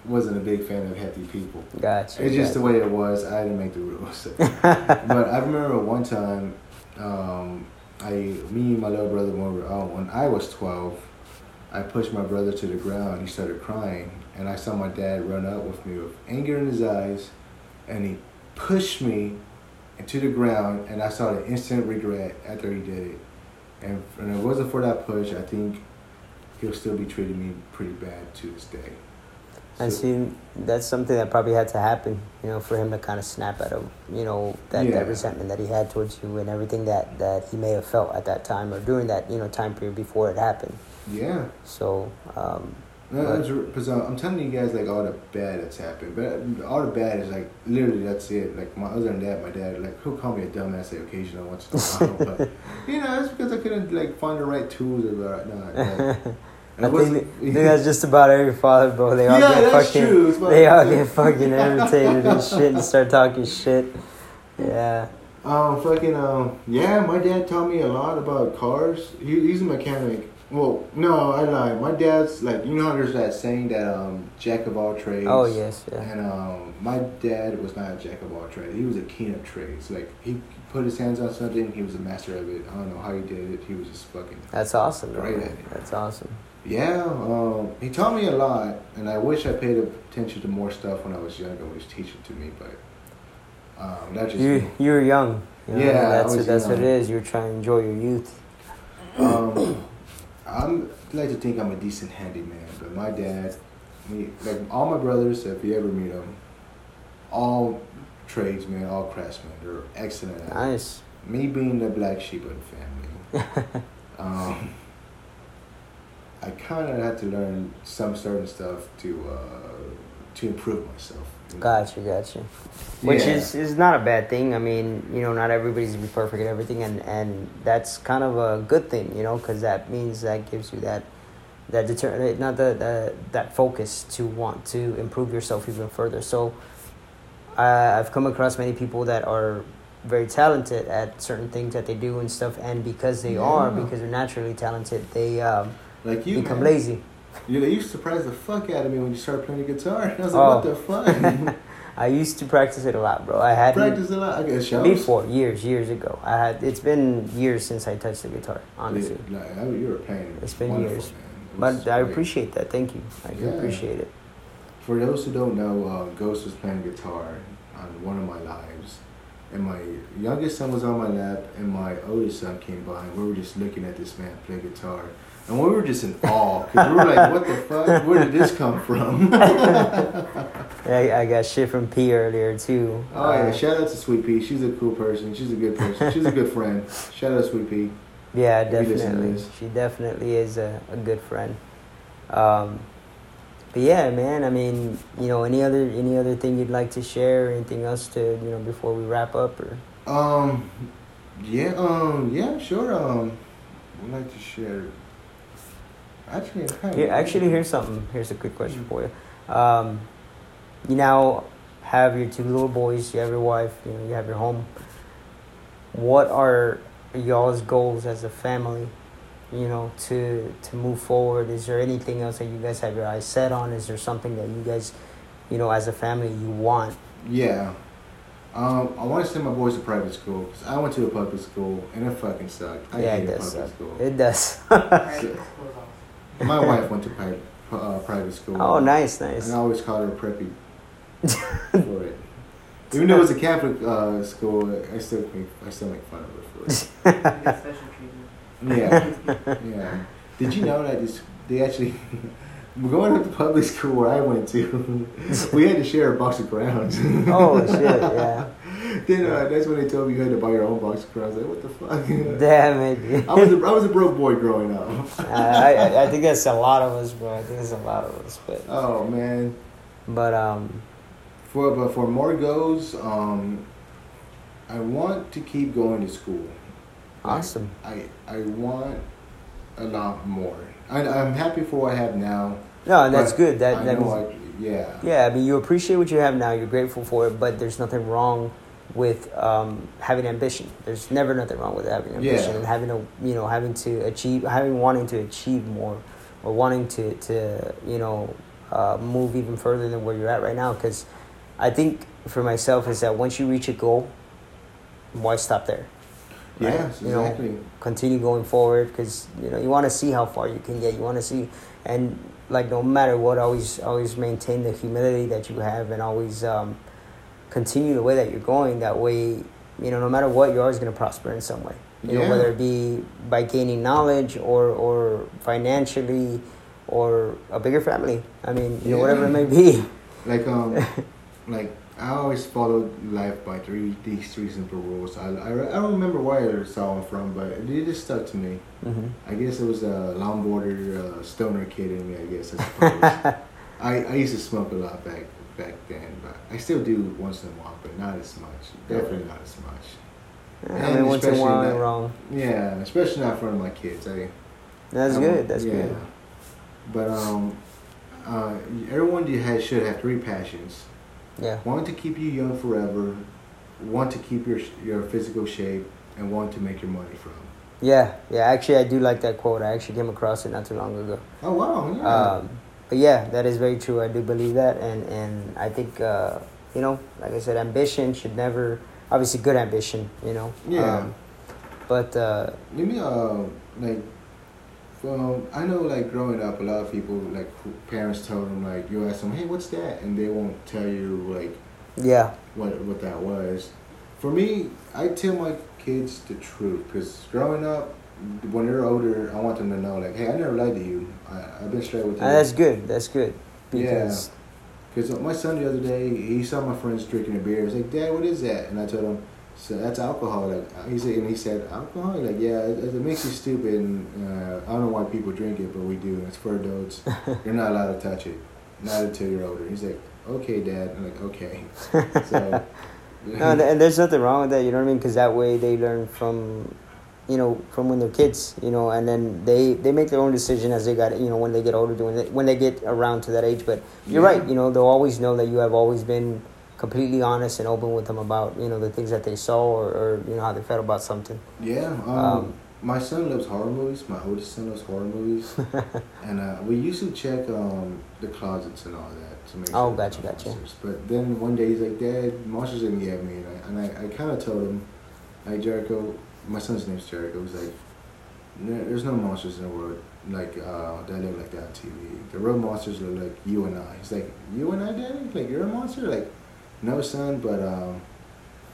B: wasn't a big fan of hefty people.
A: gotcha.
B: It's just the way it was. I didn't make the rules. but I remember one time, um, I, me and my little brother, when, we were, oh, when I was 12, I pushed my brother to the ground. He started crying, and I saw my dad run up with me with anger in his eyes, and he pushed me into the ground, and I saw the instant regret after he did it. And, and if it wasn't for that push, I think he'll still be treating me pretty bad to this day.
A: And
B: So-
A: see, that's something that probably had to happen, you know, for him to kind of snap out of, you know, that,
B: Yeah.
A: that resentment that he had towards you and everything that, that he may have felt at that time or during that, you know, time period before it happened.
B: yeah.
A: So, um,
B: because uh, I'm telling you guys like all the bad that's happened, but all the bad is like literally that's it. Like my other than that, my dad like he'll call me a dumbass like, occasionally once in a while, but you know that's because I couldn't like find the right tools or right. Like,
A: I think, think that's just about every father, bro. They all
B: Yeah,
A: get fucking,
B: true.
A: They all get fucking irritated and shit and start talking shit. Yeah.
B: Um, fucking, um, yeah, my dad taught me a lot about cars. He, he's a mechanic. Well, no, I lied. My dad's like, you know how there's that saying that, um, jack of all trades.
A: Oh, yes, yeah.
B: And, um, my dad was not a jack of all trades. He was a king of trades. Like, he put his hands on something, he was a master of it. I don't know how he did it. He was just fucking,
A: That's awesome, bro.
B: At it.
A: That's awesome.
B: Yeah, um, he taught me a lot. And I wish I paid attention to more stuff when I was younger when he was teaching to me, but, um, that just.
A: You, you were young. You know,
B: Yeah,
A: That's, what, that's what it
B: young.
A: is. You're trying to enjoy your youth.
B: Um, I'm I like to think I'm a decent handyman, but my dad, me, like all my brothers, if you ever meet them, all tradesmen, all craftsmen, they're excellent. At it.
A: Nice.
B: Me being the black sheep of the family, um, I kind of had to learn some certain stuff to uh, to improve myself.
A: Gotcha, gotcha. Which
B: Yeah.
A: is is not a bad thing. I mean, you know, not everybody's gonna be perfect at everything, and and that's kind of a good thing, you know, because that means that gives you that that deter not the, the that focus to want to improve yourself even further. So, uh, I've come across many people that are very talented at certain things that they do and stuff, and because they are, because they're naturally talented, they um,
B: Like you
A: become
B: man.
A: lazy.
B: You know, you surprised the fuck out of me when you started playing the guitar. I was like,
A: Oh.
B: what the fuck?
A: I used to practice it a lot, bro. I had
B: Practice a lot. I guess shows.
A: Before years, years ago, I had. It's been years since I touched the guitar. Honestly,
B: Yeah, like, I- you were playing.
A: It's been
B: wonderful,
A: years.
B: It
A: but I
B: great.
A: appreciate that. Thank you. I do
B: Yeah.
A: appreciate it.
B: For those who don't know, uh, Ghost was playing guitar on one of my lives, and my youngest son was on my lap, and my oldest son came by, and we were just looking at this man play guitar, and we were just in awe because we were like, "What the fuck? Where did this come from?"
A: I, I got shit from P earlier too.
B: oh yeah!
A: Uh,
B: Shout out to Sweet Pea. She's a cool person. She's a good person. She's a good friend. Shout out to Sweet Pea.
A: yeah,
B: If you listen to
A: definitely. She definitely is a, a good friend. Um, but yeah, man. I mean, you know, any other any other thing you'd like to share? Anything else to you know before we wrap up or?
B: Um, yeah, um, yeah, sure. Um, I'd like to share. Actually, I'm kind of
A: Here, actually, here's something. Here's a quick question for you. Um, you now have your two little boys. You have your wife. You know, you have your home. What are y'all's goals as a family? You know, to to move forward. Is there anything else that you guys have your eyes set on? Is there something that you guys, you know, as a family, you want?
B: Yeah. Um, I want to send my boys to private school because I went to a public school and it fucking sucked. I
A: yeah, it does.
B: public
A: suck.
B: school.
A: It does.
C: Private schools also.
B: My wife went to pri- uh, private school.
A: oh, nice, nice.
B: And I always called her preppy for it. Even though it was a Catholic uh, school, I still make, I still make fun of her for it.
C: You get special treatment.
B: Yeah, yeah. Did you know that this, they actually going up to the public school where I went to, we had to share a box of crowns.
A: oh shit! Yeah.
B: Then uh, that's when they told me you had to buy your own box of crowns. Like, what the fuck?
A: Damn it.
B: I was a, I was a broke boy growing up.
A: I, I, I think that's a lot of us, bro. I think that's a lot of us, but
B: Oh man.
A: but um,
B: For but for more goes, um, I want to keep going to school.
A: Awesome.
B: I I want a lot more. I, I'm happy for what I have now.
A: No, and that's good. That
B: I
A: that means,
B: I, yeah.
A: yeah. I mean, you appreciate what you have now. You're grateful for it, but there's nothing wrong with um, having ambition. There's never nothing wrong with having ambition
B: Yeah.
A: and having a you know having to achieve, having wanting to achieve more, or wanting to to you know uh, move even further than where you're at right now. Because I think for myself is that once you reach a goal, why stop there? right?
B: Yes,
A: You know,
B: exactly.
A: continue going forward because you know you want to see how far you can get. You want to see, and like no matter what, always always maintain the humility that you have, and always um, continue the way that you're going. That way, you know, no matter what, you're always going to prosper in some way. You know, whether it be by gaining knowledge or or financially or a bigger family. I mean, you know, whatever it may be.
B: Like um, like I always followed life by three these three simple rules. I, I, I don't remember where I saw them from, but it just stuck to me.
A: hmm
B: I guess it was a longboarder uh, stoner kid in me. I guess I suppose. I, I used to smoke a lot back back then, but I still do once in a while, but not as much. Definitely not as much.
A: I
B: And
A: mean, once in a while, ain't wrong.
B: Yeah, especially not in front of my kids. I
A: That's
B: Um,
A: good. That's
B: yeah.
A: good.
B: But um, uh, everyone you has should have three passions:
A: Yeah.
B: one to keep you young forever, one to keep your your physical shape, and one to make your money from.
A: Yeah, yeah. Actually, I do like that quote. I actually came across it not too long ago.
B: Oh wow! Yeah.
A: Um, but yeah, that is very true. I do believe that, and and I think uh, you know, like I said, ambition should never. Obviously, good ambition, you know.
B: Yeah.
A: Um, but uh,
B: Let me uh like. Well, I know like growing up, a lot of people like parents tell them like you ask them, hey, what's that, and they won't tell you like
A: yeah,
B: what what that was. For me, I tell my kids the truth because growing up, when they're older, I want them to know like, hey, I never lied to you. I, I've been straight with you.
A: and that's good. That's good because
B: Because my son the other day, he saw my friends drinking a beer. He's like, Dad, what is that? And I told him, So that's alcohol. Like he said, and he said alcohol. Like yeah, it, it makes you stupid. And uh, I don't know why people drink it, but we do. It's for adults. You're not allowed to touch it, not until you're older. He's like, okay, dad. I'm like, okay. So.
A: no, and- and there's nothing wrong with that. You know what I mean? Because that way they learn from, you know, from when they're kids. You know, and then they they make their own decision as they got. You know, when they get older, doing it when they get around to that age. But you're
B: Yeah.
A: right. You know, they'll always know that you have always been completely honest and open with them about you know the things that they saw or, or you know how they felt about something.
B: Yeah. Um,
A: Um,
B: my son loves horror movies. My oldest son loves horror movies, and uh, we used to check um, the closets and all that to make sure.
A: Oh,
B: sure
A: gotcha,
B: there's no
A: gotcha.
B: monsters. But then one day he's like, "Dad, monsters didn't get me," and I, and I, I kind of told him, like Jericho, my son's name's Jericho. was like, "There's no monsters in the world like uh, that look like that on TV. The real monsters look like you and I." He's like, "You and I, Daddy? Like you're a monster?" Like, no, son, but um,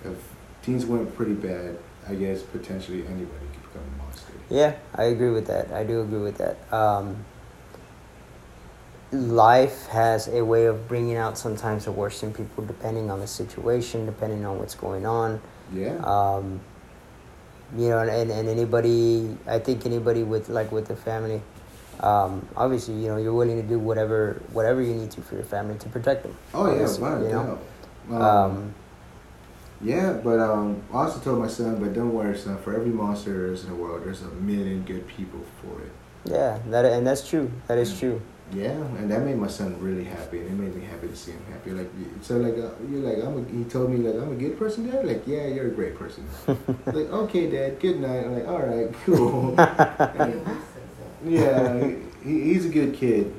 B: if things went pretty bad, I guess potentially anybody could become a monster.
A: Yeah, I agree with that. I do agree with that. Um, life has a way of bringing out sometimes the worst in people, depending on the situation, depending on what's going on.
B: Yeah.
A: Um, you know, and, and anybody, I think anybody with like with the family, um, obviously, you know, you're willing to do whatever whatever you need to for your family to protect them.
B: oh yeah, a
A: you know?
B: doubt. Um,
A: Um,
B: yeah, but um, I also told my son, but don't worry, son. For every monster there is in the world, there's a million good people for it.
A: yeah, that and that's true. That is true.
B: Yeah, and that made my son really happy, and it made me happy to see him happy. Like, so like, uh, you're like, I'm. A, he told me like, I'm a good person, Dad. Like, yeah, you're a great person. like, okay, Dad. Good night. I'm like, all right, cool. And, yeah, he, he's a good kid.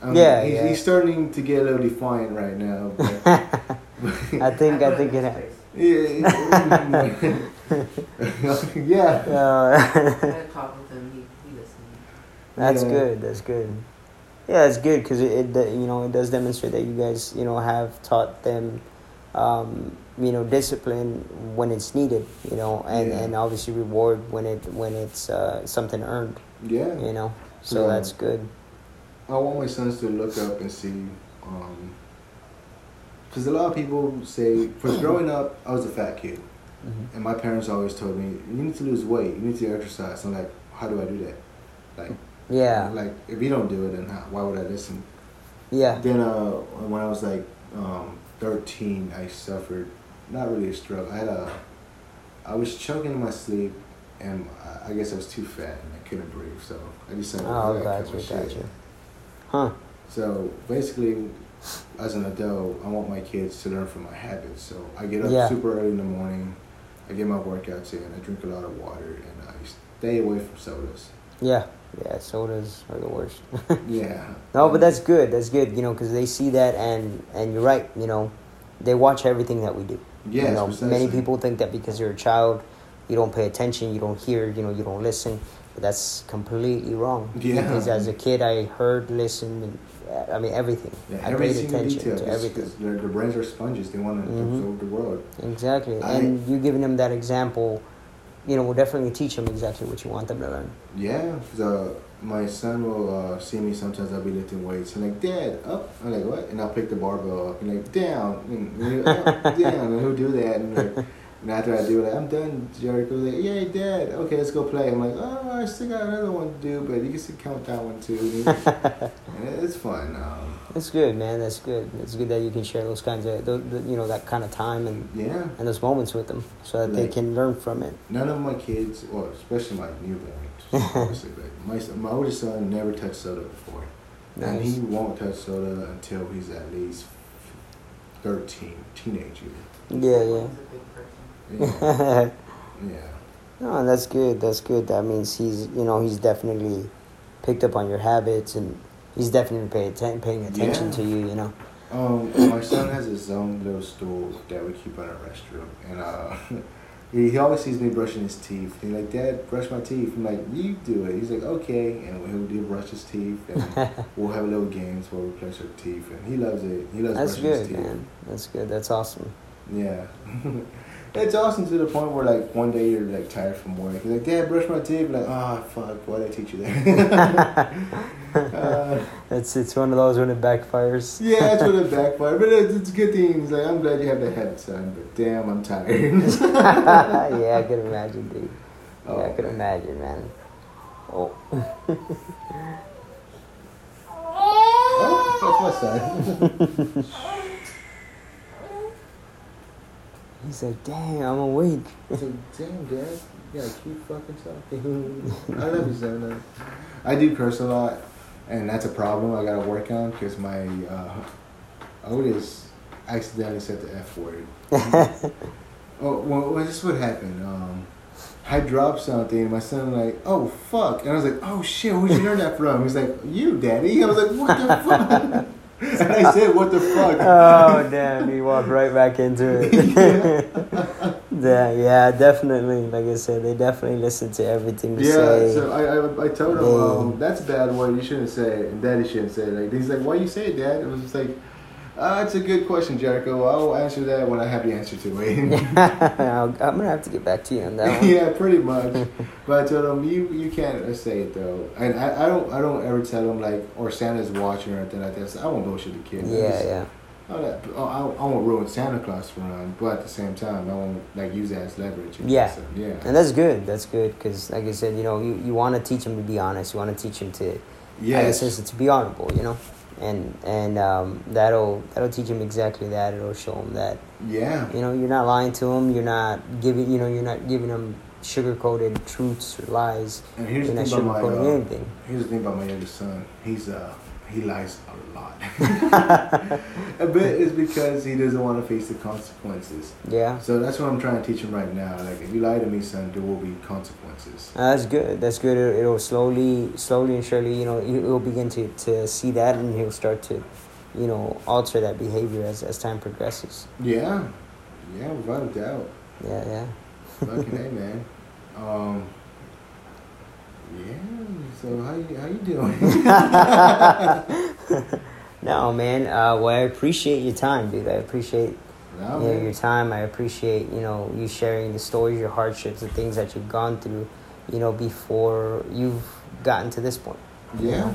B: Um,
A: Yeah,
B: he's,
A: yeah.
B: he's starting to get a little defiant right now. But,
A: I think I think it.
C: has.
B: yeah, yeah.
A: Uh,
C: I talk with him. He, he listens.
A: That's
B: Yeah.
A: good. That's good. Yeah, it's good because it, it you know it does demonstrate that you guys you know have taught them um, you know discipline when it's needed you know and,
B: Yeah.
A: and obviously reward when it when it's uh, something earned
B: Yeah.
A: you know so
B: Yeah.
A: that's good.
B: I want my sons to look up and see, because a lot of people say, for growing up, I was a fat kid,
A: Mhm.
B: and my parents always told me, you need to lose weight, you need to exercise. I'm like, how do I do that? Like,
A: Yeah,
B: like if you don't do it, then how, why would I listen?
A: yeah,
B: Then uh, when I was like um, 13, I suffered not really a stroke. I had a, I was choking in my sleep, and I, guess I was too fat and I couldn't breathe. So I decided.
A: oh,
B: to cut
A: gotcha, gotcha. Huh?
B: So basically, as an adult, I want my kids to learn from my habits. So I get up
A: Yeah.
B: super early in the morning, I get my workouts in, I drink a lot of water, and I stay away from sodas.
A: Yeah, yeah. Sodas are the worst.
B: Yeah.
A: No, but that's good. That's good. You know, because they see that, and and you're right. You know, they watch everything that we do.
B: Yes,
A: you know,
B: precisely.
A: many people think that because you're a child, you don't pay attention, you don't hear, you know, you don't listen. But that's completely wrong.
B: Yeah.
A: Because as a kid, I heard, listened, and, I mean everything.
B: Yeah,
A: I
B: every
A: paid attention
B: detail.
A: to everything.
B: their, their brains are sponges. They want to
A: Mhm.
B: absorb the world.
A: Exactly,
B: I-
A: and you're giving them that example, you know, we'll definitely teach them exactly what you want them to learn.
B: Yeah, uh, my son will uh, see me sometimes. I'll be lifting weights and like, Dad, up. I'm like, what? And I'll pick the barbell up and like, down, and, and, up, down, and he'll do that. And, like, and after I do it, like, I'm done. Jericho's like, Yay, Dad. Okay, let's go play. I'm like, oh, I still got another one to do, but you can still count that one too. and it's fun. Um,
A: That's good, man. That's good. It's good that you can share those kinds of, the, the, you know, that kind of time and
B: yeah,
A: and those moments with them, so that they can learn from it.
B: none of my kids, well, especially my newborn, obviously, my my oldest son never touched soda before. And he won't touch soda until he's at least 13, teenage year.
A: Yeah,
C: He's a big.
B: Yeah. yeah.
A: No, that's good. That's good. That means he's, you know, he's definitely picked up on your habits, and he's definitely pay atten- paying attention
B: Yeah.
A: to you. You know.
B: Um, my son has his own little stool that we keep in our restroom, and uh, he, he always sees me brushing his teeth. He's like, "Dad, brush my teeth." I'm like, "You do it." He's like, "Okay," and he'll do brush his teeth, and we'll have a little games where we brush our teeth, and he loves it. He loves
A: That's
B: brushing his
A: good,
B: teeth.
A: man. That's good. That's awesome.
B: Yeah. It's awesome to the point where like one day you're like tired from work. You're like, Dad, brush my teeth. Like, ah, fuck, why did I teach you that? Uh,
A: it's it's one of those when it backfires.
B: yeah, it's when it backfires, But it's, it's a good thing. He's like, I'm glad you have the habit, son. But damn, I'm tired.
A: yeah, I can imagine, dude.
B: Oh,
A: yeah, I can
B: man.
A: imagine, man. Oh.
B: oh, that's my son.
A: He's like, dang, I'm awake.
B: I said, damn, Dad, gotta keep fucking talking. I love you, son. I do curse a lot, and that's a problem I gotta work on because my uh, Otis accidentally said the F word. Oh, well, well, this is what happened. Um, I dropped something, and my son was like, "Oh fuck!" And I was like, "Oh shit, where'd you learn that from?" He's like, "You, daddy." I was like, "What the fuck?" and I said, "What the fuck?"
A: oh, damn, he walked right back into it. yeah, yeah, definitely. Like I said, they definitely listen to everything we
B: Yeah,
A: say.
B: so I, I, I told him, um, that's a bad word, you shouldn't say it, and daddy shouldn't say it. Like, he's like, why you say it, dad? It was just like, uh, it's a good question, Jericho. I will answer that when I have the answer to it.
A: I'm gonna have to get back to you on that one.
B: yeah, pretty much. But I told him, you you can't say it though, and I, I don't I don't ever tell him like or Santa's watching or anything like that. So I won't bullshit the kid. I
A: Yeah,
B: just-
A: yeah.
B: I, don't- I, I won't ruin Santa Claus for him, but at the same time, I won't like use that as leverage.
A: Yeah.
B: So, yeah.
A: And that's good. That's good because, like I said, you know, you, you want to teach them to be honest. You want to teach them to,
B: Yes.
A: I guess, to be honorable. You know, and and um, that'll that'll teach him exactly that. It'll show him that
B: Yeah.
A: you know you're not lying to him. You're not giving you know you're not giving him sugar coated truths or lies.
B: And here's
A: You're
B: the
A: not
B: thing about my uh,
A: anything.
B: here's the thing about my youngest son. He's uh he lies a lot. a bit is because he doesn't want to face the consequences.
A: Yeah,
B: So that's what I'm trying to teach him right now. Like if you lie to me, son, there will be consequences.
A: Uh, that's good. That's good. It, it'll slowly, slowly and surely, you know, he- he'll begin to, to see that, and he'll start to, you know, alter that behavior as, as time progresses.
B: Yeah. Yeah, without a doubt.
A: Yeah, yeah.
B: Fucking A man. Um Yeah, so how you how you doing?
A: no, man. Uh, well, I appreciate your time, dude. I appreciate
B: Nah,
A: you know, your time. I appreciate you know you sharing the stories, your hardships, the things that you've gone through, you know, before you've gotten to this point.
B: Yeah.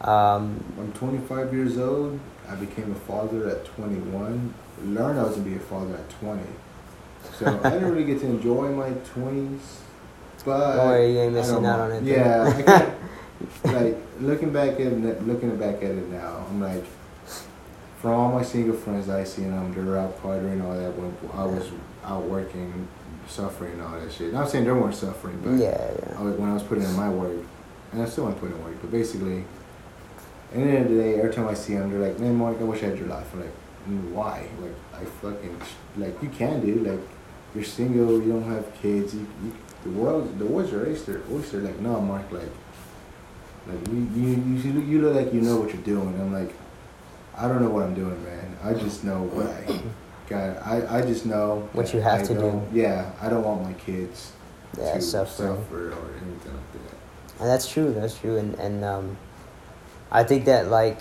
A: Um,
B: I'm 25 years old. I became a father at 21. Learned I was gonna be a father at 20. So I didn't really get to enjoy my 20s. But
A: Don't worry, you ain't missing out on anything.
B: Yeah, like looking back at it, looking back at it now, I'm like, from all my single friends I see them, they're out partying all that when I was out working, suffering all that shit. Not saying they weren't suffering, but
A: yeah,
B: I
A: yeah.
B: was, when I was putting in my work, and I still want to put in work, but basically, at the end of the day, every time I see them, they're like, man, Mark, I wish I had your life. I'm like, "Mm, why? Like, I fucking, like, you can do, like, you're single, you don't have kids, you, you, the world, the world's your oyster, oyster, like, no, Mark, like, like, you, you, you, you look like you know what you're doing. I'm like, I don't know what I'm doing, man. I just know what I got. I, I just know
A: What you have
B: I
A: to do.
B: Yeah, I don't want my kids
A: Yeah,
B: to
A: suffering.
B: suffer or anything like that.
A: And that's true. That's true. And and um, I think that like,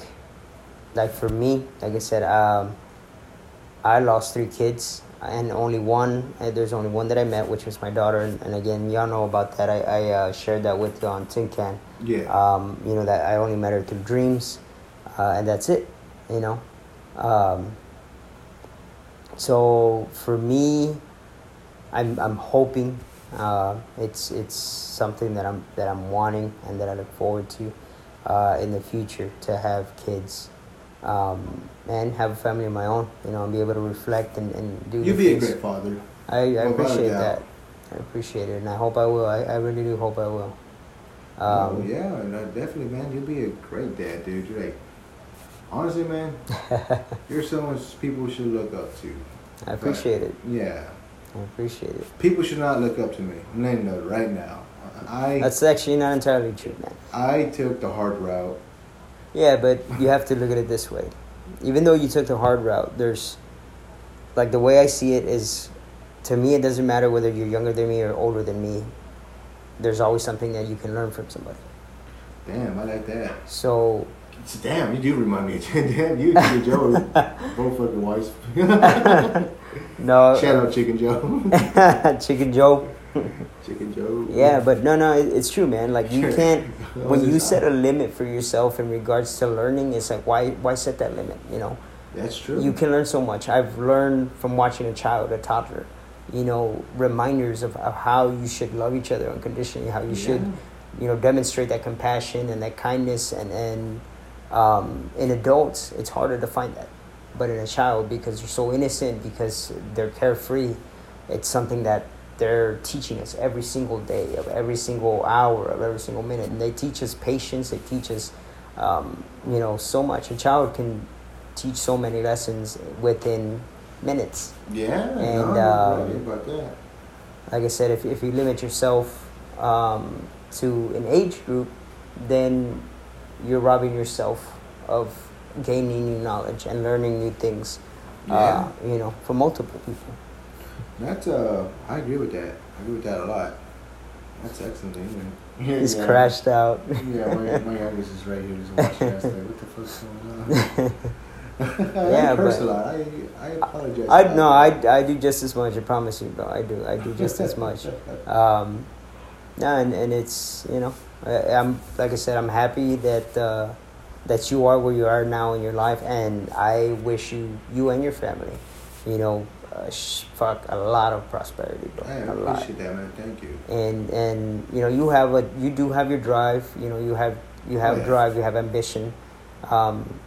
A: like for me, like I said, um, I lost three kids, and only one. Uh, there's only one that I met, which was my daughter. And, and again, y'all know about that. I I uh, shared that with you on Tin Can.
B: Yeah.
A: Um, you know that I only met her through dreams, uh, and that's it. You know. Um, so for me, I'm I'm hoping uh, it's it's something that I'm that I'm wanting and that I look forward to uh, in the future to have kids um, and have a family of my own. You know, and be able to reflect and, and do.
B: You'd be a
A: things-
B: great father.
A: I, I appreciate that. I appreciate it, and I hope I will. I, I really do hope I will. Um,
B: oh yeah, and uh, definitely, man. You'll be a great dad, dude. You're like, honestly, man, you're someone people should look up to.
A: I appreciate it.
B: Yeah,
A: I appreciate it.
B: people should not look up to me. You know right now. I
A: That's actually not entirely true, man.
B: I took the hard route.
A: Yeah, but you have to look at it this way. Even though you took the hard route, there's like the way I see it is to me it doesn't matter whether you're younger than me or older than me. There's always something that you can learn from somebody.
B: Damn, I like that.
A: So
B: Damn, you do remind me Damn, you and Joe both fucking wives.
A: no,
B: Shout out Chicken Joe.
A: Chicken Joe.
B: Chicken Joe.
A: Yeah, but no, no, it, it's true, man. Like you can't when you set a limit for yourself in regards to learning. It's like why why set that limit? You know,
B: That's true.
A: you can learn so much. I've learned from watching a child, a toddler. You know, reminders of, of how you should love each other unconditionally, how you should you know demonstrate that compassion and that kindness and and um, in adults it's harder to find that but in a child because they're so innocent because they're carefree it's something that they're teaching us every single day of every single hour of every single minute and they teach us patience they teach us um, you know so much a child can teach so many lessons within minutes
B: Yeah.
A: And,
B: no,
A: um,
B: about that.
A: like I said, if, if you limit yourself um, to an age group, then you're robbing yourself of gaining new knowledge and learning new things.
B: Yeah.
A: Uh, you know, for multiple people.
B: That's uh, I agree with that. I agree with that a lot. That's excellent.
A: It's
B: yeah.
A: crashed out.
B: Yeah, my, my youngest is right here just watching us like, what the fuck's going on?
A: Yeah,
B: I curse a lot. I I apologize.
A: I
B: for
A: no. I, I do just as much. I promise you, bro. I do. I do just as much. Um, no, and, and it's you know, I, I'm like I said, I'm happy that uh, that you are where you are now in your life, and I wish you you and your family, you know, uh, sh- fuck a lot of prosperity, bro.
B: I
A: a lot.
B: appreciate that, man. Thank you.
A: And and you know, you have a you do have your drive. You know, you have you have
B: Oh, yeah.
A: drive. You have ambition. Um,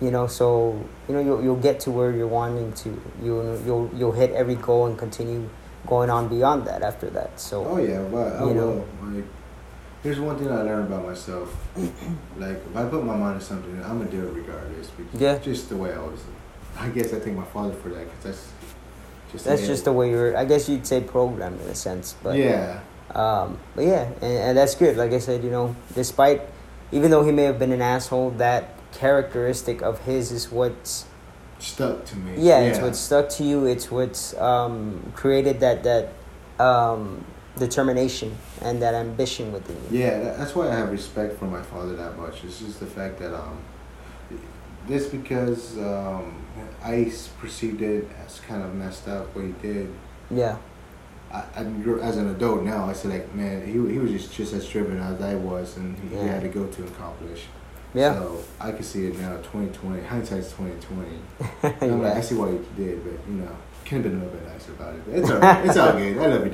A: you know, so you know you'll you'll get to where you're wanting to. You you'll you'll hit every goal and continue going on beyond that after that. So.
B: Oh yeah, but I
A: You know.
B: Like, here's one thing I learned about myself. like, if I put my mind to something, I'm gonna do it regardless. Because
A: Yeah.
B: Just the way I was. I guess I thank my father for that because that's just.
A: That's just the way you're. I guess you'd say programmed in a sense, but
B: yeah.
A: um, but yeah, and, and that's good. Like I said, you know, despite even though he may have been an asshole, that characteristic of his is what's
B: Stuck to me.
A: yeah, it's what stuck to you. It's what's um, created that that um, determination and that ambition within you.
B: Yeah, that's why I have respect for my father that much. It's just the fact that um, this because um, I s- perceived it as kind of messed up what he did.
A: Yeah,
B: I, I as an adult now, I said like, man, he he was just just as driven as I was, and he, he had to go to accomplish.
A: yeah,
B: So I can see it now, twenty twenty. Hindsight's twenty twenty. I'm like, I see why he did, but you know, could have been a little bit nicer about it. But it's all right. it's all good. I love you,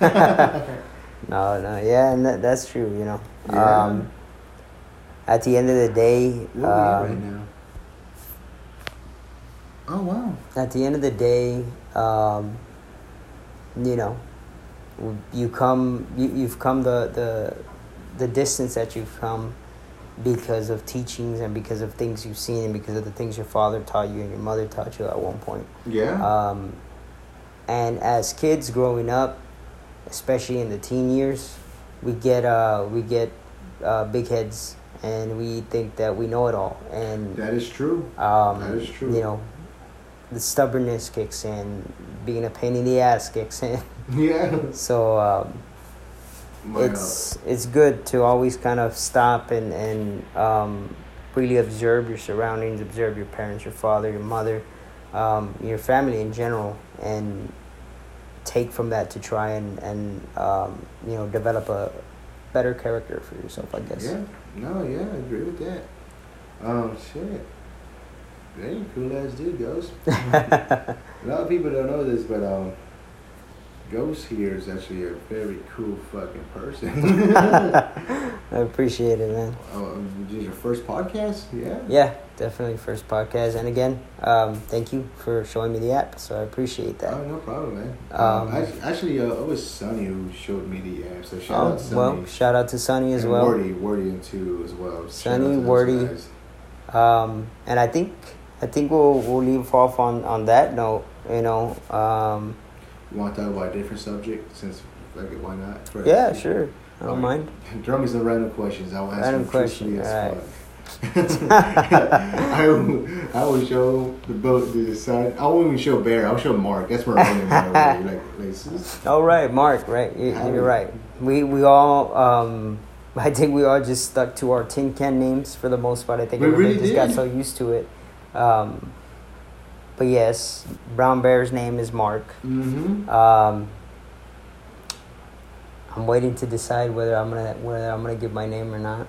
B: Dad.
A: No, no, yeah, and that, that's true. You know,
B: Yeah.
A: um, at the end of the day,
B: at right
A: um,
B: now? Oh wow.
A: at the end of the day, um, you know, you come, you, you've come the, the, the distance that you've come because of teachings and because of things you've seen and because of the things your father taught you and your mother taught you at one point.
B: Yeah.
A: Um, and as kids growing up, especially in the teen years, we get uh, we get uh, big heads and we think that we know it all and
B: that is true.
A: um,
B: That is true.
A: You know, the stubbornness kicks in, being a pain in the ass kicks in.
B: Yeah.
A: So um,
B: uh,
A: it's it's good to always kind of stop and and um, really observe your surroundings, observe your parents, your father, your mother, um, your family in general, and take from that to try and and um, you know develop a better character for yourself. I guess.
B: Yeah. No. Yeah. I agree with that. Um. Shit. Very cool ass dude, Ghost. a lot of people don't know this, but um, Ghost here is actually a very cool fucking person.
A: I appreciate it, man.
B: Oh, um, this is your first podcast? Yeah.
A: Yeah, definitely first podcast. And again, um, thank you for showing me the app. So I appreciate that.
B: Oh, no problem, man.
A: Um,
B: Um, I, actually, uh, it was Sonny who showed me the app. So shout
A: Oh,
B: out Sonny.
A: well, shout out to Sunny as
B: and
A: well.
B: Wordy, Wordy too as well. Shout
A: Sonny,
B: out to those
A: Wordy. Um, and I think I think we'll we'll leave off on on that note. You know, um,
B: You want to talk about a different subject? Since, like, why not? For-
A: yeah, sure, I don't
B: Alright.
A: mind.
B: Drum me some random questions. I will answer
A: Random question,
B: as fuck. I will, I will show the boat the side. I won't even show Bear. I'll show Mark. That's where I'm going. Like, like, this is-
A: All right, Mark. Right, you, you're right. We we all. Um, I think we all just stuck to our tin can names for the most part. I think
B: We
A: everybody
B: really
A: just got so used to it. Um, but yes, brown bear's name is Mark.
B: Mm-hmm.
A: Um, I'm waiting to decide whether I'm gonna whether I'm gonna give my name or not.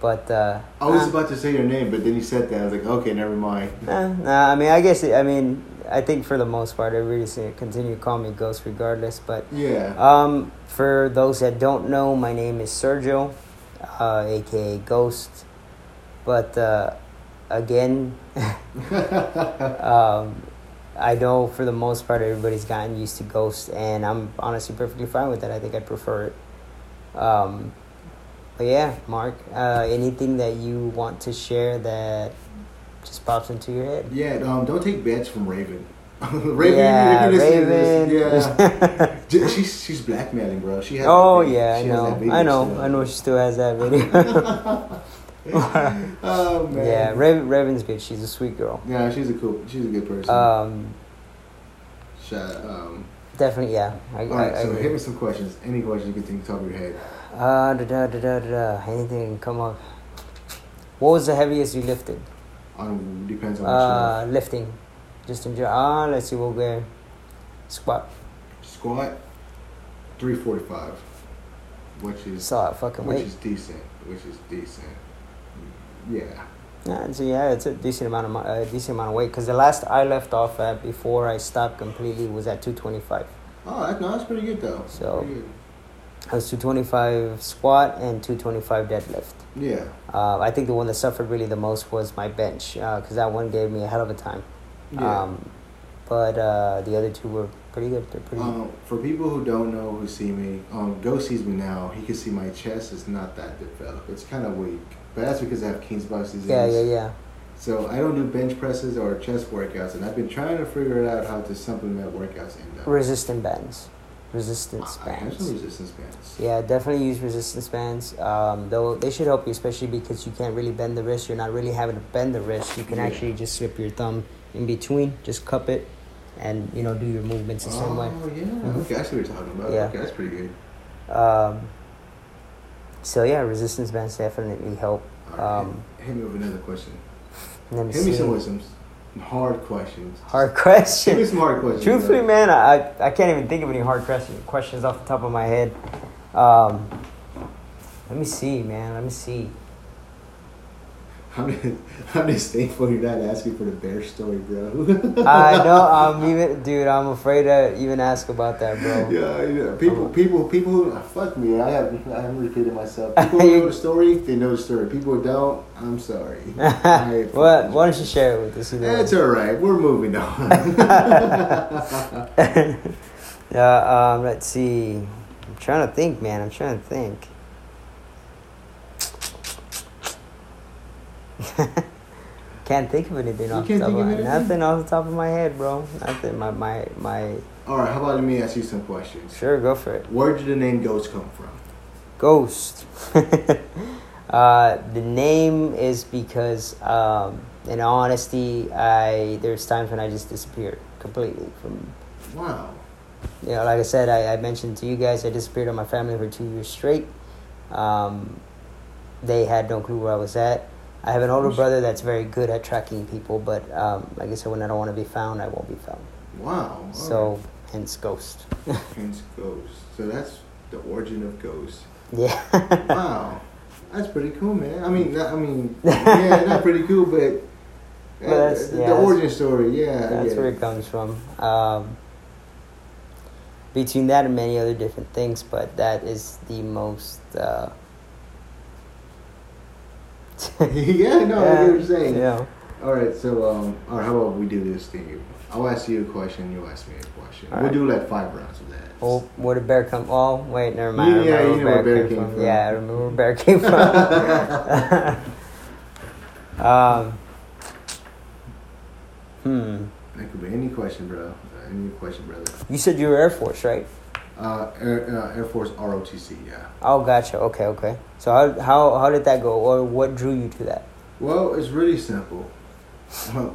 A: But uh,
B: I was
A: nah,
B: about to say your name, but then you said that. I was like, okay, never mind.
A: nah, nah, I mean, I guess it, I mean, I think for the most part, everybody's gonna continue to call me Ghost regardless. But
B: Yeah.
A: um, for those that don't know, my name is Sergio, uh, aka Ghost. But uh, again, um, I know for the most part everybody's gotten used to Ghost, and I'm honestly perfectly fine with that. I think I prefer it. Um, but yeah, Mark, uh, anything that you want to share that just pops into your head?
B: yeah. Um, don't take bets from Raven. Raven,
A: yeah,
B: you're listening to
A: Raven.
B: yeah. She's she's blackmailing, bro. She has.
A: oh yeah, I know, I know,
B: still.
A: I know. She still has that video.
B: oh man.
A: yeah, Raven, Raven's good. She's a sweet girl.
B: Yeah, she's a cool. She's a good person.
A: Um,
B: um,
A: definitely, yeah. I,
B: all
A: I,
B: right,
A: I
B: so
A: agree.
B: hit me some questions. Any questions you can think top of your head.
A: Uh, da, da, da, da, da, da. Anything can come up. What was the heaviest you lifted?
B: On depends on what
A: Uh, lifting. Just in general. Ah, let's see. What We'll go squat.
B: squat. Three forty five, which is
A: Saw it fucking
B: which
A: weight.
B: is decent. Which is decent. Yeah.
A: Yeah, so yeah, it's a decent amount of mo- uh, decent amount of weight. Cause the last I left off at before I stopped completely was at two twenty five.
B: Oh, that, no, that's pretty good though.
A: So-
B: good.
A: I was two twenty five squat and two twenty five deadlift.
B: yeah.
A: Uh, I think the one that suffered really the most was my bench, because that one gave me a hell of a time.
B: Yeah.
A: Um, but uh, the other two were pretty good. They're pretty.
B: Um, for people who don't know who see me, um, Go sees me now. He can see my chest is not that developed. It's kind of weak, but that's because I have Kienböck's disease.
A: yeah, yeah, yeah.
B: So I don't do bench presses or chest workouts, and I've been trying to figure out how to supplement workouts in them.
A: Resistant bands, resistance
B: I
A: bands.
B: resistance bands.
A: Yeah, definitely use resistance bands. Um, though they should help you, especially because you can't really bend the wrist. You're not really having to bend the wrist. You can
B: Yeah.
A: actually just slip your thumb in between, just cup it, and you know do your movements the same way.
B: Oh yeah,
A: Mhm.
B: okay, I see what you're talking about.
A: Yeah.
B: Okay, that's pretty good.
A: Um, so yeah, resistance bands definitely help.
B: Right,
A: Um,
B: hit, hit me with another question.
A: Let me
B: Hit me some with some hard questions.
A: Hard questions.
B: Hit me some hard questions.
A: Truthfully, man, I, I can't even think of any hard question, questions off the top of my head. Um, let me see, man. Let me see.
B: I'm just, I'm just thankful you're not asking for the bear story, bro.
A: I know. I'm even, dude. I'm afraid to even ask about that, bro.
B: Yeah, yeah. People, people, people who ah, fuck me. I have, I haven't repeated myself. People who know the story, they know the story. People who don't, I'm sorry.
A: What? Why don't you share it with us?
B: That's all right. We're moving on.
A: yeah. Um. Let's see. I'm trying to think, man. I'm trying to think. Can't think of anything
B: You
A: off the top of my
B: anything?
A: nothing off the top of my head, bro. Nothing. My my my.
B: all right. How about let me ask you some questions?
A: Sure, go for it.
B: Where did the name Ghost come from?
A: Ghost. uh, the name is because, um, in honesty, I there's times when I just disappeared completely from.
B: Wow.
A: You know, like I said, I, I mentioned to you guys, I disappeared on my family for two years straight. Um, they had no clue where I was at. I have an older brother that's very good at tracking people, but um, like I said, when I don't want to be found, I won't be found.
B: Wow.
A: So, hence Ghost.
B: Hence Ghost. So that's the origin of Ghost.
A: yeah.
B: Wow. That's pretty cool, man. I mean, not, I mean, yeah, not pretty cool, but.
A: Well, that's-
B: the,
A: yeah,
B: the
A: that's-
B: origin story, yeah.
A: That's
B: yeah.
A: where it comes from. Um, between that and many other different things, but that is the most. Uh,
B: yeah, no, I get what you're saying.
A: Yeah.
B: All right, so um, right, how about we do this thing? I'll ask you a question, you'll ask me a question.
A: All
B: we'll
A: right.
B: do like five rounds of that.
A: Oh, where did bear come? Oh, wait, never mind.
B: Yeah, you know where bear came from.
A: Yeah, I remember where bear came from. um, hmm.
B: That could be any question, bro. Any question, brother.
A: You said you were Air Force, right?
B: Uh, Air, uh, Air Force ROTC, yeah.
A: Oh, gotcha. Okay, okay. So how how how did that go, or what drew you to that?
B: Well, it's really simple. Uh,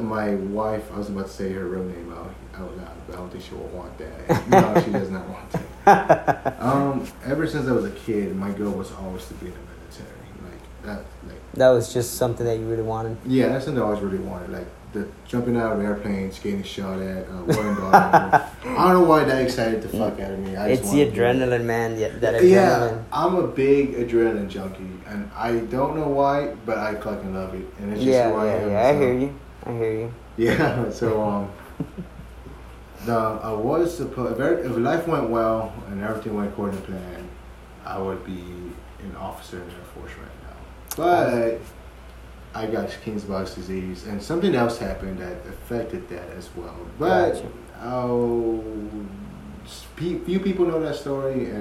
B: my wife. I was about to say her real name out, out loud, but I don't think she will want that. no, she does not want that. Um, ever since I was a kid, my goal was always to be in the military. Like That like
A: That was just something that you really wanted.
B: yeah, that's something I always really wanted. Like the jumping out of airplanes, getting shot at, uh. I don't know why that excited the fuck out of me. I just
A: It's the
B: wanted to do it.
A: adrenaline, man. Yeah, that
B: Yeah. I'm a big adrenaline junkie, and I don't know why, but I fucking love it, and it's just
A: Yeah,
B: who I
A: yeah,
B: am.
A: yeah. I hear you. I hear you.
B: Yeah, so um, the I was supposed if life went well and everything went according to plan, I would be an officer in the Air Force right now. But I got Kienböck's disease, and something else happened that affected that as well. But
A: Gotcha.
B: oh, few people know that story, and